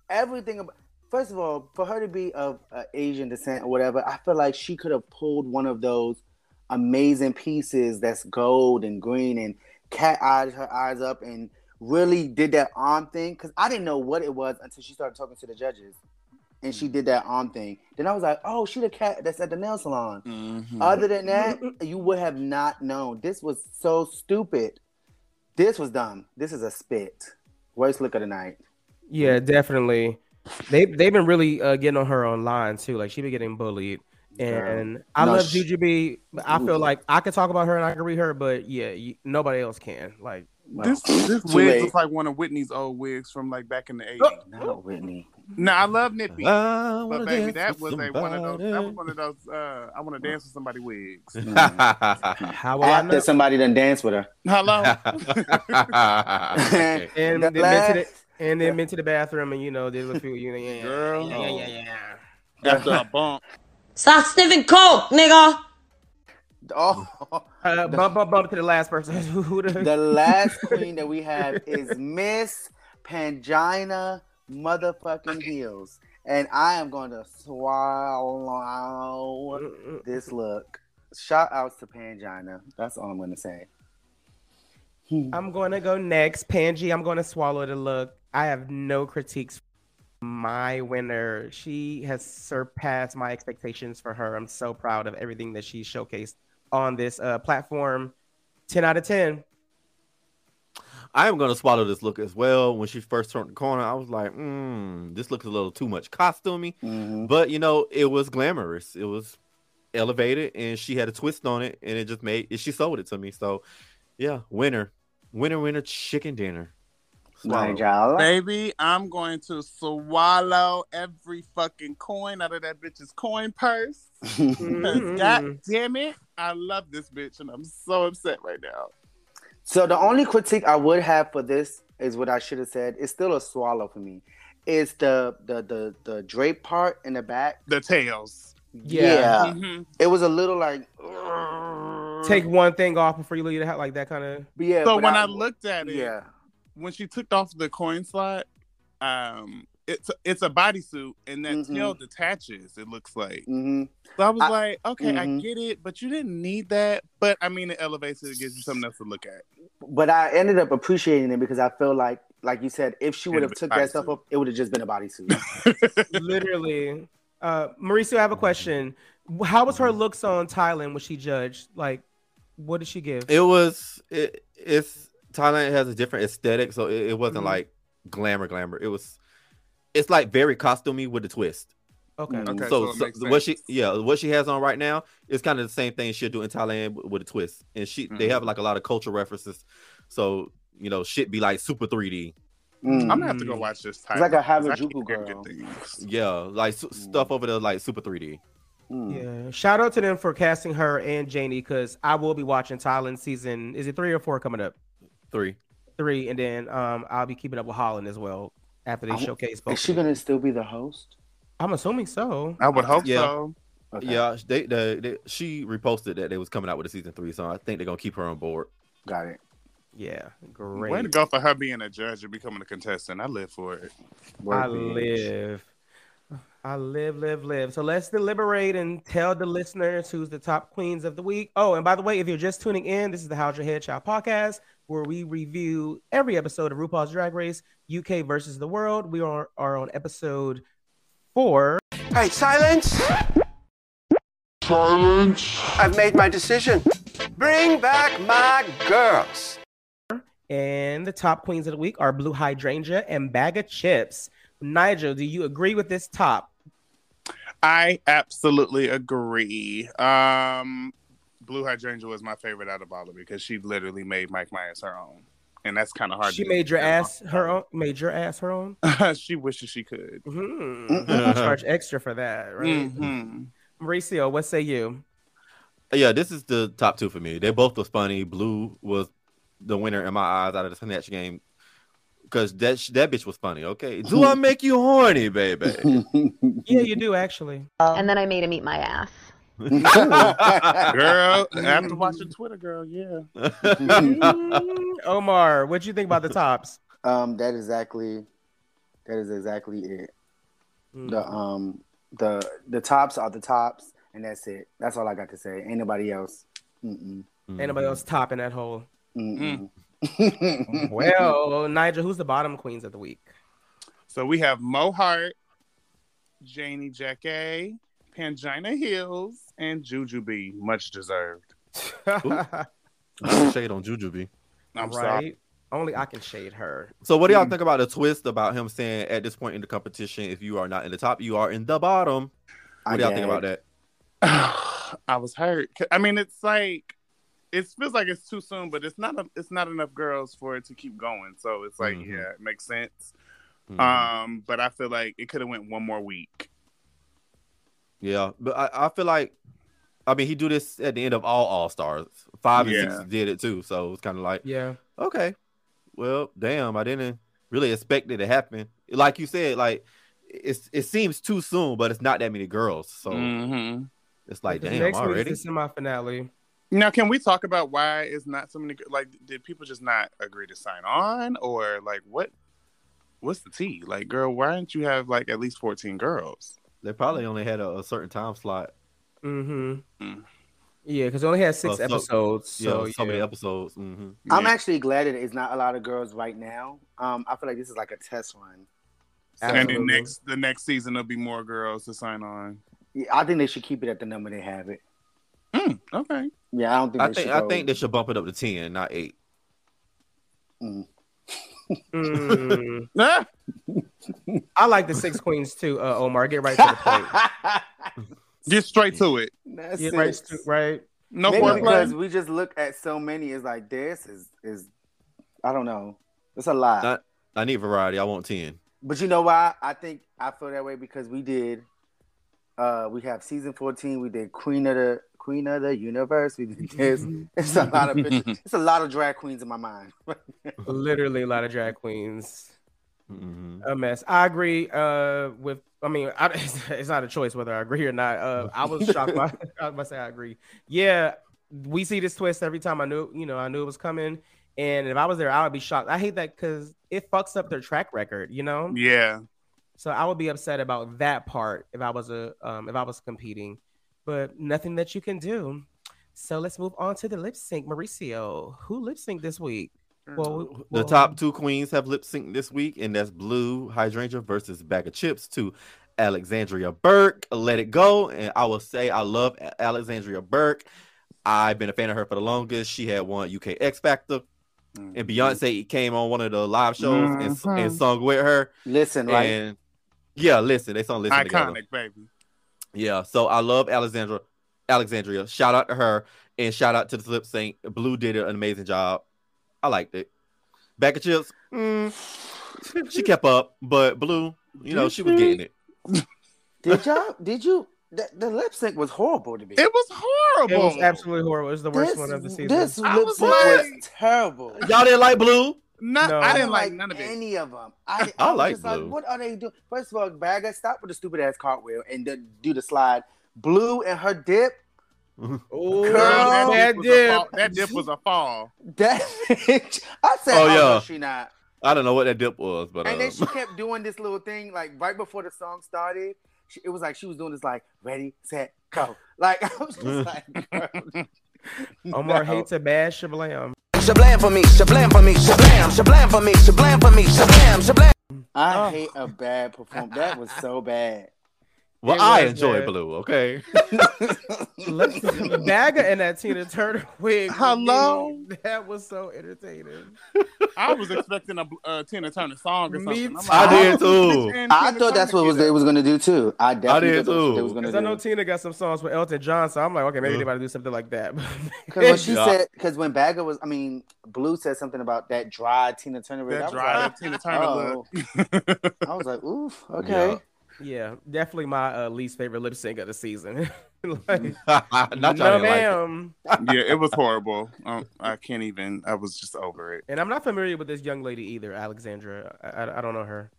S4: Everything about first of all, for her to be of uh, Asian descent or whatever, I feel like she could have pulled one of those amazing pieces that's gold and green and cat eyed her eyes up and really did that arm thing. Cause I didn't know what it was until she started talking to the judges. And she did that arm thing. Then I was like, oh, she the cat that's at the nail salon.
S8: Mhm.
S4: Other than that, you would have not known. This was so stupid. This was dumb. This is a spit. Worst look of the night.
S2: Yeah, definitely. They they've been really uh, getting on her online too. Like she been getting bullied, and I
S4: No,
S2: love
S4: she-
S2: Jujubee. but I feel like I can talk about her and I can read her, but yeah, you, nobody else can. Like
S8: This this wig
S4: late.
S8: looks like one of Whitney's old wigs from like back in the
S2: Oh.
S8: eighties.
S4: Not Whitney.
S8: No, I love Nippy,
S3: I
S8: but baby, that was a one of those. That was one of those. Uh, I want to dance with somebody wigs.
S2: how will I know?
S4: After somebody done danced with her.
S8: Hello.
S3: Okay.
S2: And
S4: The
S2: then been to the and then been to the bathroom and you know did a few you know yeah,
S8: Girl.
S2: yeah yeah yeah yeah.
S8: After a bump.
S9: Stop sniffing coke, nigga.
S4: Oh,
S2: Uh, bump bump bump to the last person. The-
S4: the last queen that we have is Miss Pangina motherfucking Heals. And I am going to swallow this look. Shout outs to Pangina. That's all I'm going to say.
S2: I'm going to go next. Panji, I'm going to swallow the look. I have no critiques my winner. She has surpassed my expectations for her. I'm so proud of everything that she showcased on this uh, platform. 10 out of 10.
S3: I am gonna swallow this look as well. When she first turned the corner, I was like, mm, this looks a little too much costumey.
S4: Mhm.
S3: But you know, it was glamorous. It was elevated, and she had a twist on it, and it just made she sold it to me. So, yeah, winner, winner, winner, chicken dinner. Swallow.
S4: Nigel.
S8: Baby, I'm going to swallow every fucking coin out of that bitch's coin purse. 'Cause
S2: Mhm.
S8: God damn it, I love this bitch, and I'm so upset right now.
S4: So the only critique I would have for this is what I should have said. It's still a swallow for me. It's the the the the drape part in the back.
S8: The tails.
S2: Yeah.
S8: Mhm.
S4: It was a little like
S2: Take one thing off before you leave the house, like that kind of.
S4: But yeah.
S8: so
S4: but
S8: when I, looked at it,
S4: yeah,
S8: when she took off the coin slot, um, it's it's a bodysuit, and that
S4: Mhm.
S8: tail detaches. It looks like.
S4: hmm
S8: So I was
S4: I-
S8: like, okay, I
S4: mhm.
S8: get it, but you didn't need that. But I mean, it elevates it. It gives you something else to look at.
S4: but I ended up appreciating it because I feel like, like you said, if she would have took
S8: be
S4: that stuff up, it would have just been a bodysuit.
S2: Literally. Uh, Mauricio, I have a question. How was her looks on Thailand when she judged? Like, what did she give?
S3: It was it, it's Thailand has a different aesthetic, so it, it wasn't
S2: Mhm.
S3: like glamour, glamour. It was it's like very costumey with a twist.
S2: Okay.
S4: Mm.
S8: Okay,
S3: so
S8: so
S3: so what she yeah what she has on right now is kind of the same thing she'll do in Thailand with, with a twist, and she they
S8: Mhm.
S3: have like a lot of cultural references. So you know shit be like super 3D.
S4: Mm.
S8: I'm gonna have to
S2: Mm-hmm.
S8: go watch this.
S4: It's like a
S8: Thailand, 'cause I
S4: Harajuku
S8: keep hearing
S4: girl.
S3: Yeah, like su- stuff over there like super 3D.
S4: Mm.
S2: Yeah. Shout out to them for casting her and Janey because I will be watching Thailand season. Is it three or four coming up?
S3: Three.
S2: Three, and then um I'll be keeping up with Holland as well after they
S4: I-
S2: showcase both.
S4: Is she gonna still be the host?
S2: I'm assuming so.
S8: I would hope
S3: Yeah.
S8: so.
S4: Okay.
S3: Yeah, they, they, they she reposted that they was coming out with a season three, so I think they're gonna keep her on board.
S4: Got it.
S2: Yeah, great.
S8: Way to go for her being a judge and becoming a contestant. I live for it.
S4: Work,
S2: I
S4: bitch.
S2: live. I live, live, live. So let's deliberate and tell the listeners who's the top queens of the week. Oh, and by the way, if you're just tuning in, this is the How's Your Head Child podcast, where we review every episode of RuPaul's Drag Race UK versus the World. We are, are on episode four.
S1: Hey, silence! Silence! I've made my decision. Bring back my girls.
S2: And the top queens of the week are Blue Hydrangea and Baga Chipz. Nigel, do you agree with this top?
S8: I absolutely agree. Um, Blue Hydrangea was my favorite out of all of it because she literally made Mike Myers her own, and that's kind of hard.
S2: She
S8: to
S2: made your ass her own. Made your ass her own.
S8: she wishes she could.
S2: Mhm. Charge extra for that, right?
S8: Mhm.
S2: Mauricio, what say you?
S3: Yeah, this is the top two for me. They both was funny. Blue was the winner in my eyes out of the snatch game because that sh- that bitch was funny. Okay, do I make you horny, baby?
S2: Yeah, you do actually.
S11: and then I made him eat my ass.
S8: Girl, after watching Twitter, girl, yeah.
S2: Mm, Omar, what do you think about the tops?
S4: Um, that exactly, that is exactly it.
S2: Mm.
S4: The um, the the tops are the tops, and that's it. That's all I got to say. Ain't nobody else. Mm-mm.
S2: Ain't nobody else topping that hole.
S4: Mm-mm.
S2: Well, Nigel, who's the bottom queens of the week?
S8: So we have Mo Heart, Janey Jacké, Pangina Heals, and Jujubee. Much deserved.
S3: Shade on Jujubee.
S8: I'm
S2: right?
S8: sorry.
S2: Only I can shade her.
S3: So, what do
S2: Mm.
S3: y'all think about the twist about him saying at this point in the competition, if you are not in the top, you are in the bottom? What
S4: I
S3: do y'all think about that?
S8: I was hurt. I mean, it's like it feels like it's too soon, but it's not. A, it's not enough girls for it to keep going. So it's like,
S3: Mhm.
S8: yeah, it makes sense.
S3: Mhm.
S8: Um, but I feel like it could have went one more week.
S3: Yeah, but I, I feel like, I mean, he do this at the end of all All Stars. Five and
S8: Yeah.
S3: six did it too, so it's kind of like,
S2: Yeah.
S3: okay, well, damn, I didn't really expect it to happen. Like you said, like it's it seems too soon, but it's not that many girls, so
S8: Mm-hmm.
S3: it's like,
S2: Because
S3: damn,
S2: next
S3: already.
S2: the semi-finale.
S8: Now, can we talk about why it's not so many? Like, did people just not agree to sign on, or like what? What's the tea? Like, girl, why don't you have like at least fourteen girls?
S3: They probably only had a, a certain time slot.
S2: Mm-hmm.
S8: Mm.
S2: Yeah, because it only had six
S3: Uh, so-
S2: episodes.
S3: Yeah,
S2: So,
S3: so many
S2: yeah.
S3: episodes. hmm
S4: I'm
S8: Yeah.
S4: actually glad that it's not a lot of girls right now. Um, I feel like this is like a test run.
S8: And then next the next season there'll be more girls to sign on.
S4: Yeah, I think they should keep it at the number they have it.
S8: Okay.
S4: Yeah, I don't think
S3: I
S4: they
S3: think
S4: should.
S3: I think they should bump it up to ten, not eight.
S4: Mm.
S2: Mm. I like the six queens too, uh, Omar. Get right to the point.
S8: Get straight to it.
S4: That's
S2: Get right, to, right.
S8: No
S4: Maybe because we just look at so many. It's like this is is I don't know. It's a lot.
S3: Not- I need variety. I want ten.
S4: But you know why? I think I feel that way because we did. Uh, we have season fourteen. We did Queen of the Queen of the Universe. We did this. It's a lot of bitches. It's a lot of drag queens in my mind.
S2: Literally a lot of drag queens.
S3: Mhm.
S2: A mess. I agree. Uh, with I mean, I, it's not a choice whether I agree or not. Uh, I was shocked by. I must say I agree. Yeah, we see this twist every time. I knew, you know, I knew it was coming. And if I was there, I would be shocked. I hate that because it fucks up their track record. You know.
S8: Yeah.
S2: So I would be upset about that part if I was a um, if I was competing, but nothing that you can do. So let's move on to the lip sync. Mauricio, who lip synced this week? Well,
S3: The top two queens have lip synced this week, and that's Blue Hydrangea versus Baga Chipz to Alexandria Burke. Let it go. And I will say I love Alexandria Burke. I've been a fan of her for the longest. She had won UK X Factor,
S8: Mm-hmm.
S3: and Beyonce came on one of the live shows and,
S8: Mhm.
S3: and sung with her.
S4: Listen, right?
S3: And yeah, listen, they sung listen together.
S8: Iconic, baby.
S3: Yeah, so I love Alexandra, Alexandria. Shout out to her and shout out to the lip sync. Blue did an amazing job. I liked it. Baga Chipz, mm, she kept up, but Blue, you know,
S8: Did
S3: she was getting it.
S4: Did y'all? Did you? The, the lip sync was horrible to me.
S8: It was horrible.
S2: It was absolutely horrible. It was the worst
S4: this,
S2: one of the season.
S4: This
S8: I
S4: lip
S8: was
S4: sync
S8: like-
S4: was terrible.
S3: Y'all didn't like Blue?
S8: Not,
S2: No.
S8: I
S4: I
S8: didn't like none of it.
S4: any of them. I,
S3: I
S4: was
S3: like
S4: just
S3: Blue.
S4: what are they doing? First of all, Baga, stop with the stupid ass cartwheel and do, do the slide. Blue and her dip.
S2: Oh,
S8: that,
S2: that
S8: dip was a
S2: dip.
S8: fall. that dip was a fall.
S4: That bitch. I said,
S3: Oh,
S4: oh,
S3: yeah.
S4: no, she not.
S3: I don't know what that dip was, but
S4: And then
S3: um,
S4: she kept doing this little thing, like right before the song started. She, it was like she was doing this, like ready, set, go. Like I was just like, girl,
S2: Omar
S4: no.
S2: hates a bad shablam.
S6: Shablam for me, shablam for me, shablam, shablam for me, shablam for me, shablam, shablam.
S4: I hate a bad performance. That was so bad.
S3: Well,
S2: it
S3: I enjoy
S2: bad.
S3: Blue. Okay,
S2: Baga and that Tina Turner wig.
S8: Hello?
S2: that was so entertaining.
S8: I was expecting a uh, Tina Turner song or
S2: Me
S8: something. I'm.
S3: I did
S8: did
S3: too.
S4: I
S8: Tina
S4: thought that's what was they was gonna do too. I definitely
S3: did
S4: thought they
S3: too.
S4: was gonna
S2: Because I know. Tina got some songs with Elton John, so I'm like, okay, maybe
S3: Yeah.
S2: they about to do something like that.
S4: Because when she
S3: Yeah.
S4: said, because when Baga was, I mean, Blue said something about that dry Tina Turner. wig, I
S8: That
S4: was
S8: dry
S4: like,
S8: Tina Turner
S4: oh. I was like, oof, okay.
S2: yeah, definitely my uh, least favorite lip sync of the season. like,
S3: not
S2: no,
S3: y'all like it.
S8: yeah, it was horrible. Um, I can't even. I was just over it.
S2: And I'm not familiar with this young lady either, Alexandra. I, I, I don't know her.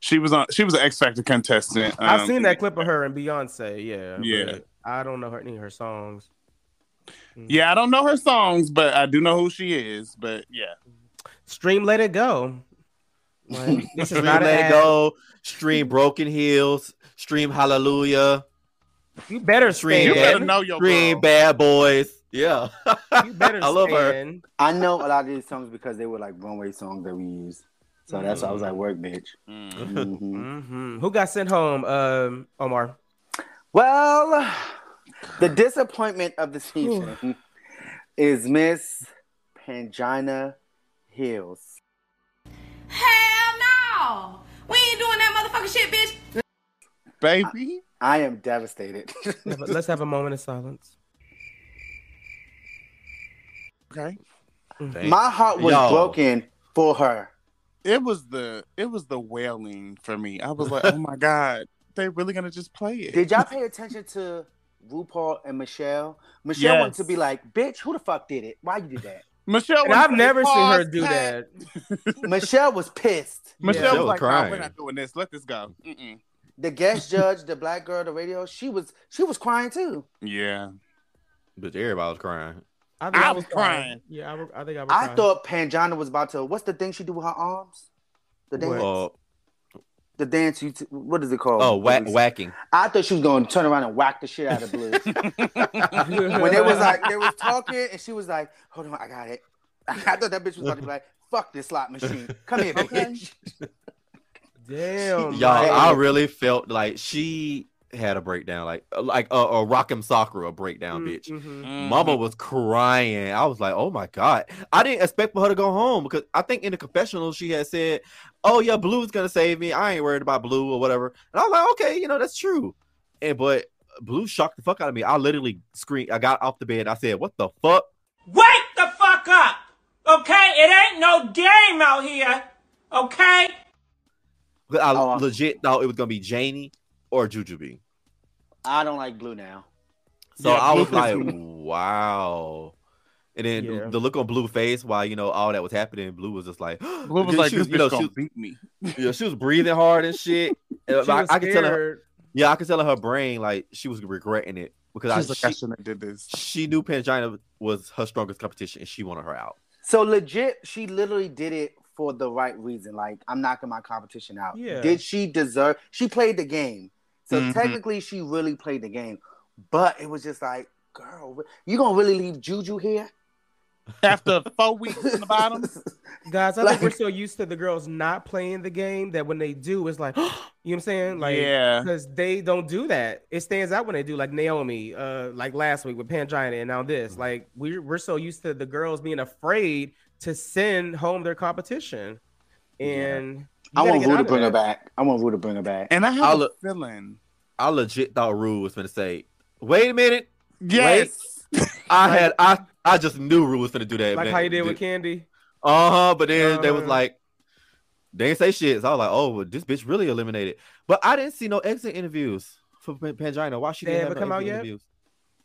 S8: She was on. She was an X Factor contestant.
S2: I've
S8: um,
S2: seen that clip of her and Beyonce. Yeah,
S8: Yeah.
S2: I don't know her any of her songs.
S8: Yeah, I don't know her songs, but I do know who she is. But yeah,
S2: Stream Let It Go. Like, this is
S3: Stream
S2: not an
S3: Let It
S2: ad.
S3: Go, stream Broken Heels, stream Hallelujah,
S2: You better
S3: stream
S8: you
S2: stand.
S8: better know your
S3: stream
S8: girl.
S3: Bad Boys. Yeah,
S2: You better
S3: I love her.
S4: I know a lot of these songs because they were like runway songs that we used. So that's why I was like, work, bitch.
S8: Mm.
S4: Mhm.
S2: hmm Who got sent home? Um, Omar.
S4: Well, the disappointment of the season is Miss Pangina Heals.
S12: Hell no! We ain't doing that motherfucking shit, bitch.
S8: baby.
S4: I am devastated.
S2: Let's have a moment of silence.
S8: Okay.
S3: Thank-
S4: My heart was
S3: Yo.
S4: broken for her.
S8: It was the it was the wailing for me. I was like, oh my god, they really gonna just play it?
S4: Did y'all pay attention to RuPaul and Michelle? Michelle
S8: Yes.
S4: wanted to be like, bitch, who the fuck did it? Why you did that?
S8: Michelle?
S2: And
S8: was
S2: I've never seen her do
S8: Pat."
S2: that.
S4: Michelle was pissed.
S8: Michelle
S2: Yeah.
S8: was
S3: was
S8: like, "No,
S3: crying.
S8: we're not doing this. Let this go." Mm-mm.
S4: The guest judge, the black girl, the radio, she was she was crying too.
S8: Yeah,
S3: but everybody was crying.
S2: I, think
S8: I was crying.
S2: Yeah, I, I think I was.
S4: I
S2: crying.
S4: thought Pangina was about to. What's the thing she do with her arms? The dance.
S3: Oh,
S4: The dance. You. T- what is it called?
S3: oh, whack, whacking.
S4: I thought she was going to turn around and whack the shit out of Blue. when it was like they was talking and she was like, "Hold on, I got it." I thought that bitch was about to be like, "Fuck this slot machine, come here, bitch."
S2: Damn,
S3: Y'all,
S2: Mike.
S3: I really felt like she had a breakdown, like uh, like a, a Rock'em Sakura breakdown, mm, bitch.
S2: Mhm.
S3: Mama was crying. I was like, oh my god. I didn't expect for her to go home because I think in the confessional she had said, "Oh yeah, Blue's gonna save me. I ain't worried about Blue or whatever." And I was like, okay, you know that's true. And but Blue shocked the fuck out of me. I literally screamed. I got off the bed. And I said, "What the fuck?"
S13: Wake the fuck up! Okay? It ain't no game out here. Okay?
S3: 'Cause oh, I legit thought it was gonna be Janey or Jujubee.
S4: I don't like blue now.
S3: So
S4: Yeah,
S3: I was like, wow. And then
S4: Yeah.
S3: the look on Blue face while you know all that was happening, Blue was just like,
S8: Blue was
S3: She
S8: like,
S3: she
S8: this
S3: you know,
S8: bitch
S3: she
S8: gonna
S3: was-
S8: beat me.
S3: Yeah, she was breathing hard and shit. And
S8: She
S3: I,
S8: was
S3: I could tell her, yeah, I could tell in her brain like she was regretting it because I,
S8: like,
S3: she,
S8: shouldn't did this.
S3: she knew Pangina was her strongest competition and she wanted her out.
S4: So legit, she literally did it for the right reason. Like I'm knocking my competition out.
S3: Yeah.
S4: Did she deserve? She played the game. So
S3: Mhm.
S4: technically, she really played the game. But it was just like, girl, you gonna really leave Juju here?
S8: After four weeks in the bottom,
S2: Guys, I
S4: Like-
S2: think we're so used to the girls not playing the game that when they do, it's like, you know what I'm saying? Like,
S8: Yeah.
S2: because they don't do that. It stands out when they do, like Naomi, uh, like last week with Pangina, and now this.
S4: Mm-hmm.
S2: Like, we're we're so used to the girls being afraid to send home their competition, and you
S4: I want
S2: get Ru
S4: to
S2: of
S4: bring her back. I want Ru to bring her back.
S8: and I have
S3: I
S8: a
S3: look-
S8: feeling.
S3: I legit thought Ru was gonna say, "Wait a minute,
S8: Yes.
S3: I had I I just knew Ru was gonna do that.
S2: Like
S3: man.
S2: how you did with Candy.
S3: Uh huh. But then they was
S2: Uh.
S3: like, they didn't say shit. So I was like, oh, well, this bitch really eliminated. But I didn't see no exit interviews for Pan- Pangina. Why she didn't
S2: ever
S3: have no
S2: come out yet?
S3: interviews?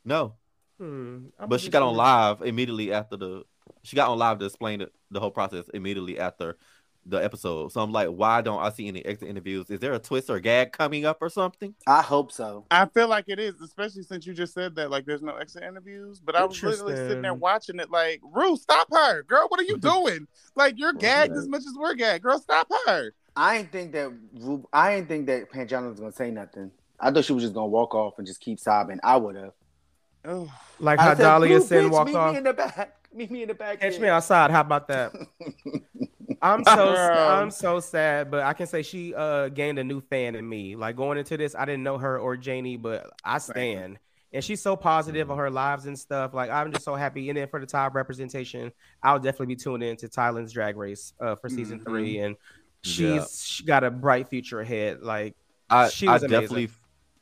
S3: No.
S2: Hmm.
S3: But she got on live immediately after the. She got on live to explain the, the whole process immediately after the episode. So I'm like, why don't I see any exit interviews? Is there a twist or gag coming up or something?
S4: I hope so.
S8: I feel like it is, especially since you just said that. Like, there's no exit interviews. But I was literally sitting there watching it, like, Ru, stop her, girl. What are you doing? like, you're gagged as much as we're gagged, girl. Stop her.
S4: I didn't think that Ru- I didn't think that Pangina was gonna say nothing. I thought she was just gonna walk off and just keep sobbing. I would have. Oh.
S2: Like
S4: I
S2: how
S4: said,
S2: Dahlia
S4: "Blue,
S2: Sin
S4: bitch,
S2: walked
S4: meet
S2: off.
S4: Me in the back. Meet me in the back.
S2: Catch
S4: here."
S2: me outside. How about that? I'm so I'm so sad, but I can say she uh gained a new fan in me. Like going into this, I didn't know her or Janey, but I stand. And she's so positive on her lives and stuff. Like I'm just so happy. And then for the top representation, I'll definitely be tuning in to Thailand's Drag Race uh, for season
S3: Mhm.
S2: three, and she's
S3: Yeah.
S2: she got a bright future ahead. Like
S3: I,
S2: she
S3: I
S2: was amazing.
S3: definitely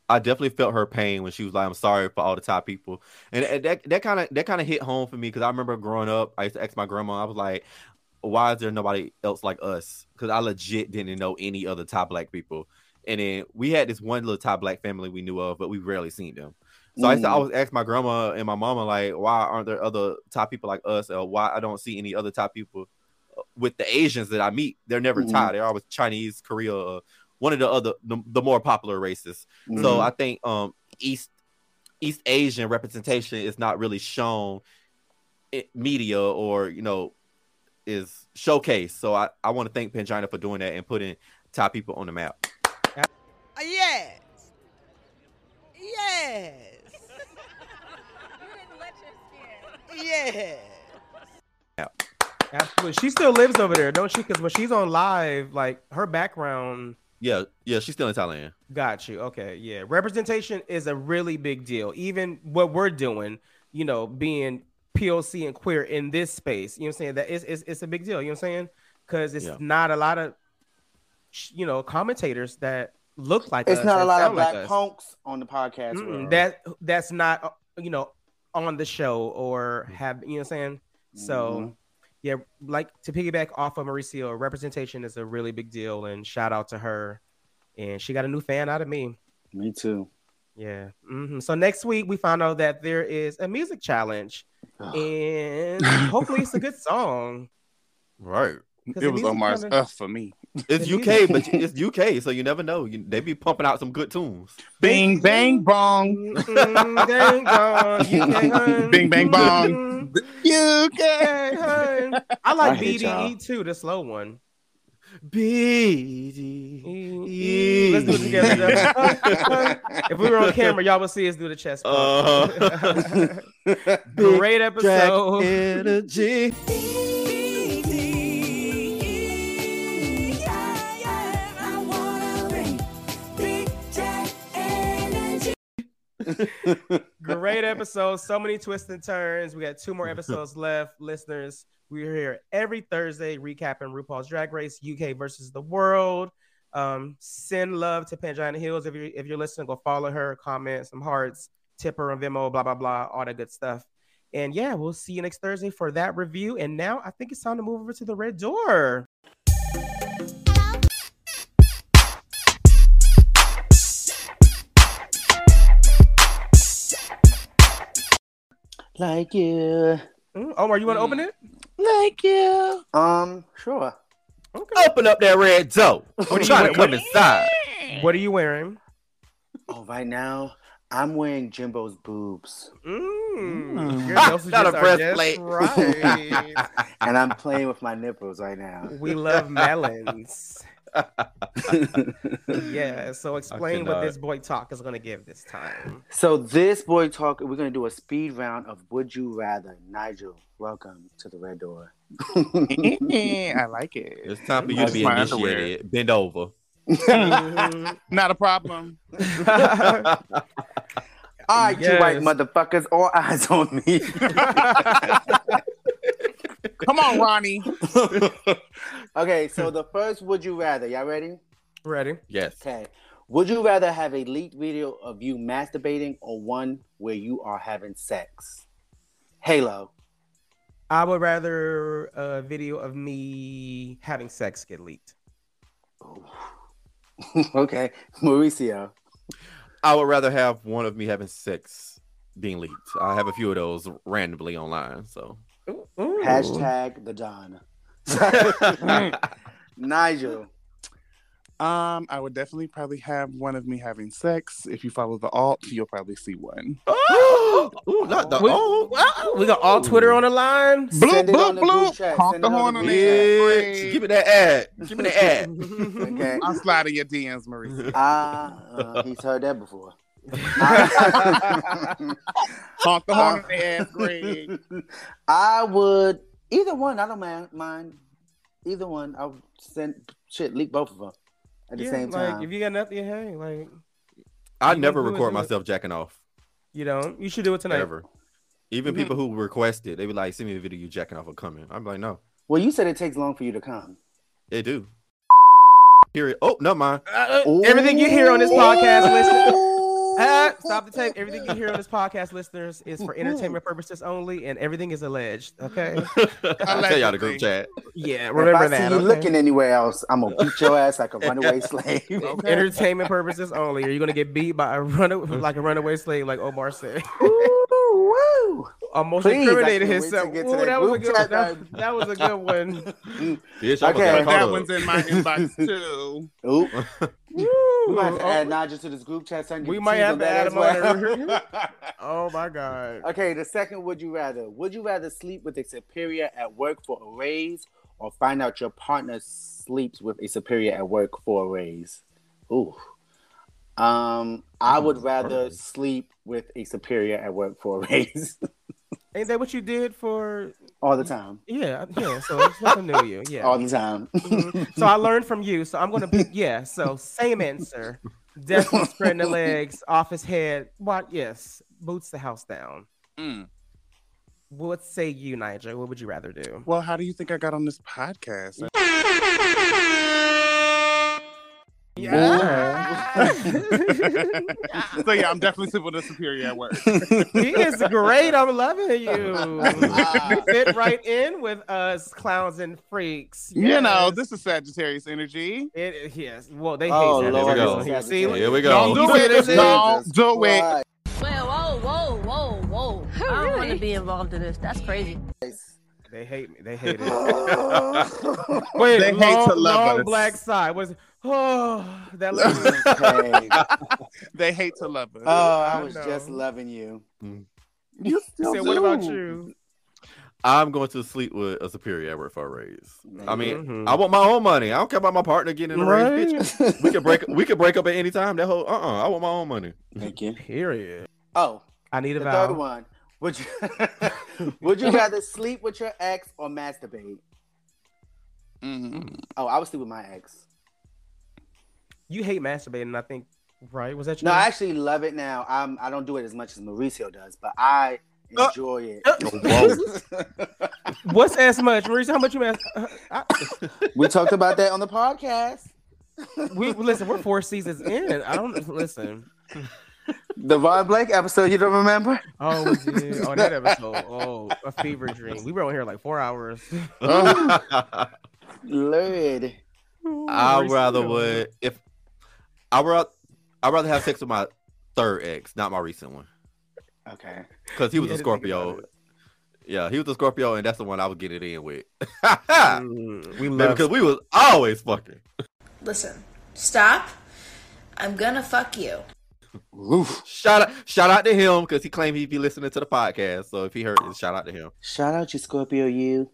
S3: I definitely felt her pain when she was like, "I'm sorry for all the top people," and, and that that kind of that kind of hit home for me because I remember growing up, I used to ask my grandma, I was like, "Why is there nobody else like us?" Because I legit didn't know any other top black people, and then we had this one little top black family we knew of, but we rarely seen them. So I used to
S4: Mm.
S3: always ask my grandma and my mama like, "Why aren't there other top people like us?" Or why I don't see any other top people uh, with the Asians that I meet. They're never
S4: Mhm.
S3: Thai. They're always Chinese, Korea, uh, one of the other the, the more popular races. So
S4: Mhm.
S3: I think um East East Asian representation is not really shown in media or you know is showcased. So I, I want to thank Pangina for doing that and putting top people on the map.
S14: Uh, yes. Yes. Yes.
S2: absolutely, she still lives over there, don't she? Because when she's on live, like her background.
S3: Yeah, yeah, she's still in Thailand.
S2: Got you. Okay. Yeah. Representation is a really big deal. Even what we're doing, you know, being POC and queer in this space, you know what I'm saying? That is it's, it's a big deal. You know what I'm saying? Because it's
S3: Yeah.
S2: not a lot of, you know, commentators that look like that.
S4: It's
S2: us,
S4: not a lot of
S2: sound like
S4: black punks on the podcast. World.
S2: that that's not uh, you know on the show or
S3: Mm-hmm.
S2: have you know what I'm saying. So
S4: Mhm.
S2: yeah, like to piggyback off of Mauricio, representation is a really big deal, and shout out to her. And she got a new fan out of me.
S4: Me too.
S2: Yeah. hmm So next week we found out that there is a music challenge, and hopefully it's a good song.
S3: Right.
S2: 'Cause
S8: It was
S2: music
S8: Omar's
S2: kinda-
S8: uh for me.
S3: It's UK, but it's UK, so you never know. You, they be pumping out some good tunes.
S8: Bing bang bong.
S2: Dang gone, UK, hun.
S8: Bing bang bong.
S2: UK. I like
S4: I.
S2: BDE too, the slow one.
S3: BD.
S2: E. Let's do it together. If we were on camera, y'all would see us do the chest.
S3: Uh-huh.
S2: Great episode.
S3: energy.
S2: Great episode. So many twists and turns. We got two more episodes left. Listeners, we're here every Thursday recapping RuPaul's Drag Race UK versus the world. Um, send love to Pangina Heals. If you're if you're listening, go follow her, comment some hearts, tip her on Venmo, blah blah blah, all that good stuff. And yeah, we'll see you next Thursday for that review. And now I think it's time to move over to the red door.
S4: Like you.
S2: Mm, Omar, you want to open it?
S4: Like you. Um, sure. Okay.
S3: Open up that red door. I'm trying to come inside.
S2: What are you wearing?
S4: Oh, right now I'm wearing Jimbo's boobs.
S2: Mm, your
S3: Ah, not a breastplate.
S2: right.
S4: and I'm playing with my nipples right now.
S2: we love melons. Yeah. So explain what this boy talk is going to give this time.
S4: So this boy talk, we're gonna do a speed round of Would You Rather. Nigel, welcome to the red door.
S8: I like it.
S3: It's time for you to be
S8: My underwear.
S3: initiated. Bend over.
S8: Not a problem.
S4: All right, ah, you white motherfuckers, all eyes on me.
S8: Come on, Ronnie.
S4: okay, so the first Would You Rather, y'all ready?
S2: Ready?
S3: Yes.
S4: Okay. Would you rather have a leaked video of you masturbating or one where you are having sex? Halo.
S2: I would rather a video of me having sex get leaked.
S4: okay. Mauricio.
S3: I would rather have one of me having sex being leaked. I have a few of those randomly online. So
S4: Hashtag the Don. Nigel.
S8: Um, I would definitely probably have one of me having sex. If you follow the alt, you'll probably see one.
S3: Ooh, not the
S2: We,
S3: oh,
S2: we got all Twitter on the line.
S8: Bloop,
S4: Send it on
S8: bloop,
S4: the
S8: bloop. Honk the
S4: it on
S8: horn
S4: the
S8: on
S4: group
S8: the
S4: chat.
S3: bitch. Give me that ad. Give me that ad.
S4: Okay.
S8: I'm slide in your DMs, Maurice.
S4: Ah, uh, he's heard that before.
S8: Honk the horn on the ass, Greg.
S4: I would either one. I don't mind. mind. Either one. I'll send shit. Leak both of them at the
S2: Yeah,
S4: same
S2: like
S4: time.
S2: if you got nothing, hey, like
S3: I never
S2: gonna do it,
S3: record
S2: do it.
S3: myself jacking off.
S2: you don't. You should do it tonight.
S3: Ever. Even people who request it, they be like, send me a video you jacking off or coming. I'm like, no.
S4: Well, you said it takes long for you to come.
S3: They do. Period. Oh, no, mind.
S2: Uh, uh, everything you hear on this podcast, listeners. Stop the tape. Everything you hear on this podcast, listeners, is for entertainment purposes only, and everything is alleged. Okay.
S3: I'll tell y'all the group chat.
S2: Yeah,
S4: if
S2: remember
S4: I
S2: that.
S4: see you
S2: okay?
S4: looking anywhere else, I'm gonna beat your ass like a runaway slave.
S2: Entertainment purposes only. Are you gonna get beat by a runaway like a runaway slave, like Omar said?
S4: Ooh, woo.
S2: Almost
S4: Please,
S2: incriminated
S4: can't to
S2: himself.
S4: get to
S2: Ooh,
S4: that
S2: that was a good.
S4: chat
S2: That, that was a good one.
S3: Bitch, I'm
S4: Okay.
S3: okay.
S8: That one's in my inbox too.
S4: Ooh.
S2: Woo.
S4: We might have to
S2: Oh,
S4: add Nigel to this group chat. So
S2: we might have to add him
S4: well.
S2: Oh my god.
S4: Okay, the second would you rather? Would you rather sleep with a superior at work for a raise or find out your partner sleeps with a superior at work for a raise? Ooh. Um, I would rather sleep with a superior at work for a raise
S2: Ain't that what you did for?
S4: all the time.
S2: Yeah, yeah. So it's nothing new to you. Yeah.
S4: All the time.
S2: Mhm. So I learned from you. So I'm gonna be Yeah. So same answer. Definitely spreading the legs, off his head. What? Yes. Boots the house down.
S8: Mm.
S2: What say you, Nigel? What would you rather do?
S8: Well, how do you think I got on this podcast? so yeah, I'm definitely sleeping with a superior at work.
S2: he is great. I'm loving you. You fit right in with us clowns and freaks.
S8: You know, this is Sagittarius energy.
S2: It yes. Well, they oh, hate
S4: Oh,
S2: that.
S4: Lord,
S3: Here we
S2: Here,
S3: go.
S2: See,
S3: Here we
S8: Don't
S3: go.
S8: do it. Don't do it.
S15: Well, whoa, whoa, whoa, whoa. I don't want to be involved in this. That's crazy.
S2: They hate me. They hate it. Wait,
S8: They
S2: long,
S8: hate to love
S2: long
S8: us.
S2: black side. Was oh that lady.
S4: Okay.
S8: They hate to love us.
S4: Oh, I
S2: I
S4: was
S2: know.
S4: just loving you.
S8: you still
S2: said,
S8: do.
S2: what about you?
S3: I'm going to sleep with a superior at work for a raise. I mean,
S2: Mhm.
S3: I want my own money. I don't care about my partner getting in a raise. Bitch. We can break. We can break up at any time. That whole. Uh. uh I want my own money.
S4: Thank you.
S2: Period.
S4: Oh,
S2: I need a
S4: the
S2: vow.
S4: third one. Would you would you rather sleep with your ex or masturbate?
S8: Mhm.
S4: Oh, I would sleep with my ex.
S2: You hate masturbating. I think Right? Was that you?
S4: No, I actually love it now. I'm I don't do it as much as Mauricio does, but I
S2: Uh,
S4: enjoy it.
S2: What's as much, Mauricio? How much you ask? Uh,
S4: we talked about that on the podcast.
S2: we listen. We're four seasons in. I don't listen.
S4: The Von Blake episode, you don't remember?
S2: Oh, we did. Oh, that episode. Oh, a fever dream. We were on here like four hours.
S4: Lord.
S3: I rather would if I would I'd rather have sex with my third ex, not my recent one,
S4: Okay.
S3: because he was
S2: Yeah,
S3: a
S2: I
S3: Scorpio. Yeah, he was a Scorpio, and that's the one I would get it in with.
S2: Mm, we love
S3: because we was always fucking.
S12: Listen, stop. I'm gonna fuck you.
S3: Shout out, shout out to him because he claimed he'd be listening to the podcast. So if he heard it, shout out to him.
S4: Shout out you Scorpio you.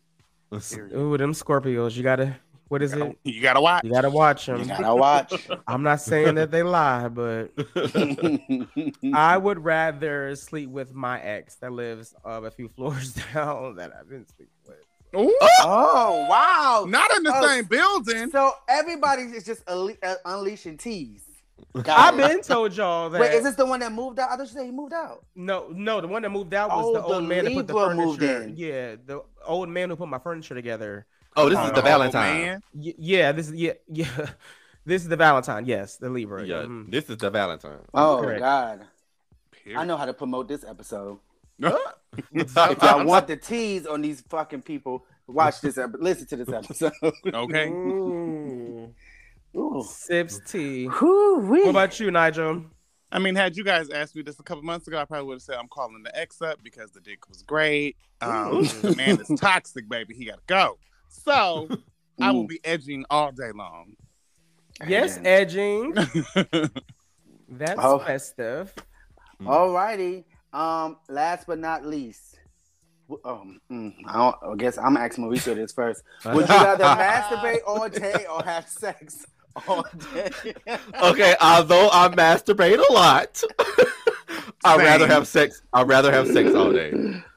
S2: Ooh, them Scorpios. You gotta. What is it?
S8: You gotta watch.
S2: You gotta watch them.
S4: You gotta watch.
S2: I'm not saying that they lie, but I would rather sleep with my ex that lives uh, a few floors down that I've been sleeping with.
S4: oh wow!
S8: Not in the
S4: Oh,
S8: same building.
S4: So everybody is just unle- uh, unleashing teas. Got
S2: I've
S4: it.
S2: been told y'all that.
S4: Wait, is this the one that moved out? I thought you said he moved out.
S2: No, no, the one that moved out was
S4: Oh,
S2: the
S4: the
S2: old man that put the
S4: Libra moved
S2: furniture.
S4: in.
S2: Yeah, the old man who put my furniture together.
S3: Oh, this is the Valentine.
S2: Y- yeah, this is yeah, yeah. This is the Valentine. Yes, the Libra.
S3: Yeah,
S2: Mhm.
S3: this is the Valentine.
S4: Oh
S2: Correct.
S4: God!
S8: Period.
S4: I know how to promote this episode. If y'all want the teas on these fucking people, watch this. Ep- listen to this episode.
S8: okay.
S2: Ooh.
S4: Ooh.
S2: Sips tea.
S4: Whew-wee.
S2: What about you, Nigel?
S8: I mean, had you guys asked me this a couple months ago, I probably would have said I'm calling the ex up because the dick was great. Um, the man is toxic, baby. He gotta go. So I will be edging all day long.
S2: Yes,
S4: Amen.
S2: edging. That's
S4: Oh.
S2: festive.
S4: Alrighty. Um, last but not least, um, mm, I, don't, I guess I'm asking Mauricio this first. Would you rather masturbate all day or have sex all day?
S3: Okay, although I masturbate a lot, I'd rather have sex. I'd rather have sex all day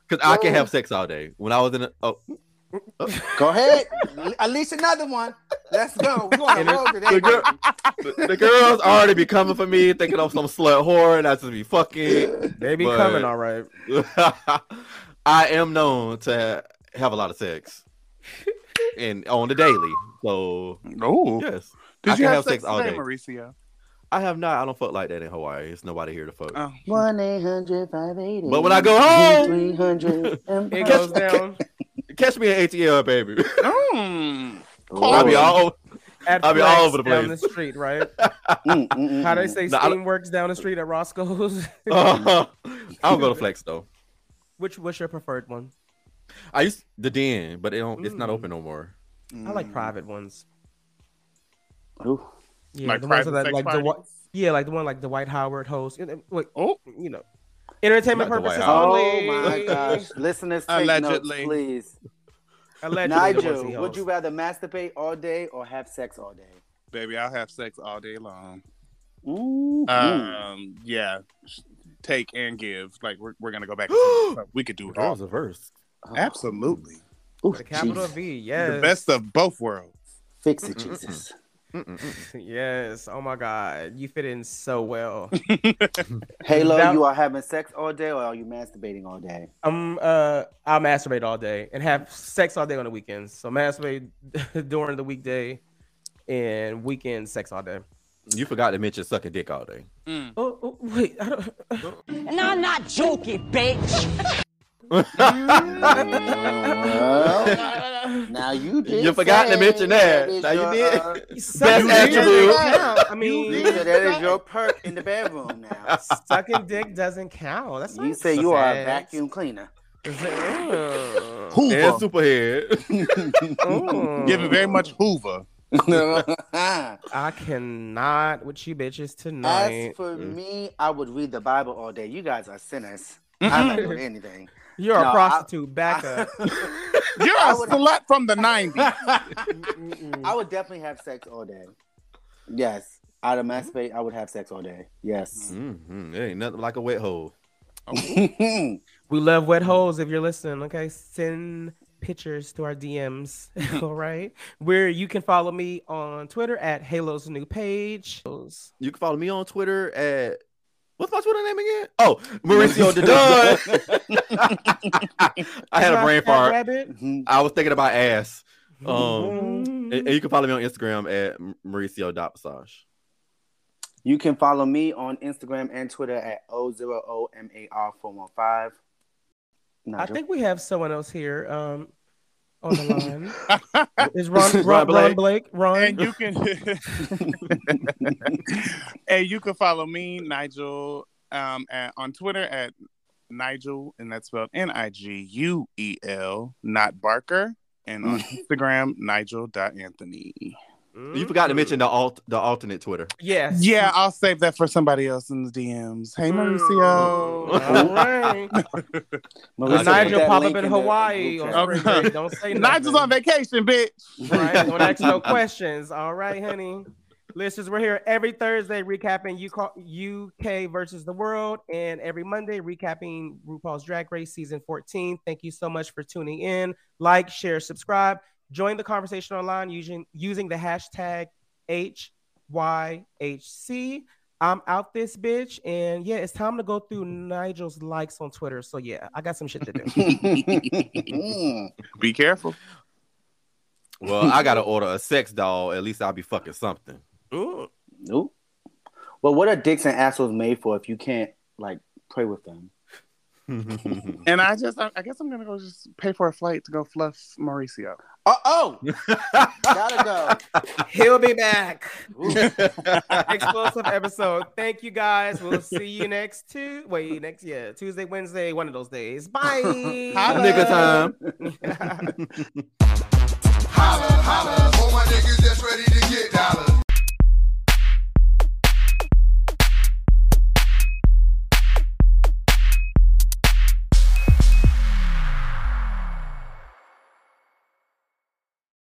S3: because I can have sex all day. When I was in a oh, Uh,
S4: go ahead. At least another one. Let's go. We're going to roll today.
S3: the, girl, the, the girls already be coming for me, thinking I'm some slut whore, and I just be fucking.
S2: They be
S3: But-
S2: coming all right.
S3: I am known to have a lot of sex, and on the daily. So
S8: Oh,
S3: yes,
S8: did
S3: I
S8: you
S3: can
S8: have,
S3: have
S8: sex
S3: sex all day.
S8: Mauricio?
S3: I have not. I don't fuck like that in Hawaii. There's nobody here to fuck.
S8: Oh,
S4: 1 800 580
S3: But when I go home-
S4: 300
S2: It goes down
S3: Catch me at ATL, baby.
S8: Mm.
S3: I'll be all.
S2: at
S3: I'll be all over the place.
S2: down
S3: place.
S2: the street, right?
S4: Mm, mm, mm,
S2: How they say
S3: No, I don't-
S2: steam works down the street at Roscoe's.
S3: Uh, I don't go to Flex though.
S2: Which what's your preferred one?
S3: I used the den, but it don't, it's not
S2: Mm.
S3: open no more.
S2: I like private ones.
S4: Ooh.
S2: Yeah,
S8: Like
S2: the ones that
S8: sex
S2: like the
S8: parties?
S2: one, yeah, like the one like the Dwight Howard host. And, and,
S8: Oh,
S2: you know, entertainment
S3: Not
S2: purposes only.
S4: Oh my gosh. Listeners, take
S8: Allegedly.
S4: notes, please.
S2: Allegedly, the ones he
S4: Nigel, would you rather masturbate all day or have sex all day?
S8: baby, I'll have sex all day long.
S4: Ooh.
S8: Um, yeah, take and give. Like we're, we're gonna go back. and forth, but we could do it all.
S3: Girls a verse.
S8: Absolutely,
S4: Ooh,
S2: The capital
S4: Jesus.
S2: V, yes.
S8: the best of both worlds.
S4: Fix it, Jesus.
S2: Yes. Oh my God, you fit in so well.
S4: Halo,
S2: That-
S4: you are having sex all day or are you masturbating all day?
S2: Um, uh, I'll masturbate all day and have sex all day on the weekends. So masturbate during the weekday and weekend sex all day.
S3: You forgot to mention sucking dick all day.
S2: Oh, oh wait, I don't.
S9: And I'm not joking, bitch.
S4: Well, now you did.
S3: You forgot to
S4: say
S3: mention that Now you did.
S4: uh,
S3: Best
S2: dick
S3: attribute.
S2: I mean,
S4: so that is your perk in the bedroom now.
S2: sucking dick doesn't count. That's
S4: You
S2: not
S4: say you are a vacuum cleaner.
S2: Ugh.
S3: And superhead.
S2: Mm.
S8: Giving very much Hoover.
S2: I cannot with you bitches tonight.
S4: As
S2: tonight.
S4: for me, I would read the Bible all day. You guys are sinners. I'm not doing anything.
S2: You're a
S4: No, I-
S2: prostitute. Back up.
S8: You're
S4: I
S8: a
S4: would-
S8: slut from the '90s.
S4: I would definitely have sex all day. Yes. I'd masturbate. I would have sex all day. Yes.
S3: mm-hmm. It ain't nothing like a wet hole.
S2: We love wet holes. If you're listening, okay, send pictures to our DMs. All right. Where you can follow me on Twitter at Halo's new page.
S3: You can follow me on Twitter at what's my Twitter name again? Oh, Mauricio Dadon. I had a brain fart. I was thinking about ass. Um, and, and you can follow me on Instagram at Mauricio.massage.
S4: You can follow me on Instagram and Twitter at O0OMAR415.
S2: I think we have someone else here um, on the line. Is Ron, Ron, Ron Blake? Ron?
S8: And you can and you can follow me, Nigel, um, at, on Twitter at Nigel, and that's spelled N I G U E L, not Barker, and on Instagram, Nigel.anthony.
S3: You forgot to mention the mm. alt the alternate Twitter.
S2: Yes.
S8: Yeah, I'll save that for somebody else in the DMs. Hey, mm. Mauricio.
S2: All right.
S4: Mauricio,
S2: Nigel
S4: put
S2: pop up in
S4: in the
S2: Hawaii
S4: group
S2: on break. Don't say nothing.
S8: Nigel's on vacation, bitch.
S2: Right? Don't ask no questions. All right, honey. Listeners, we're here every Thursday recapping UK versus the world, and every Monday recapping RuPaul's Drag Race season 14. Thank you so much for tuning in. Like, share, subscribe. Join the conversation online using using the hashtag HYHC. I'm out this bitch, and yeah, it's time to go through Nigel's likes on Twitter. So yeah, I got some shit to do.
S8: Be careful.
S3: Well, I gotta order a sex doll. At least I'll be fucking something.
S4: Nope. Well, what are dicks and assholes made for if you can't like play with them?
S8: And I just, I, I guess I'm gonna go just pay for a flight to go fluff Mauricio.
S4: Oh, oh, gotta go.
S2: He'll be back. Explosive episode. Thank you guys. We'll see you next two. Wait, next yeah, Tuesday, Wednesday, one of those days. Bye.
S3: Nigga time.
S16: Holla, holla, all my niggas that's ready to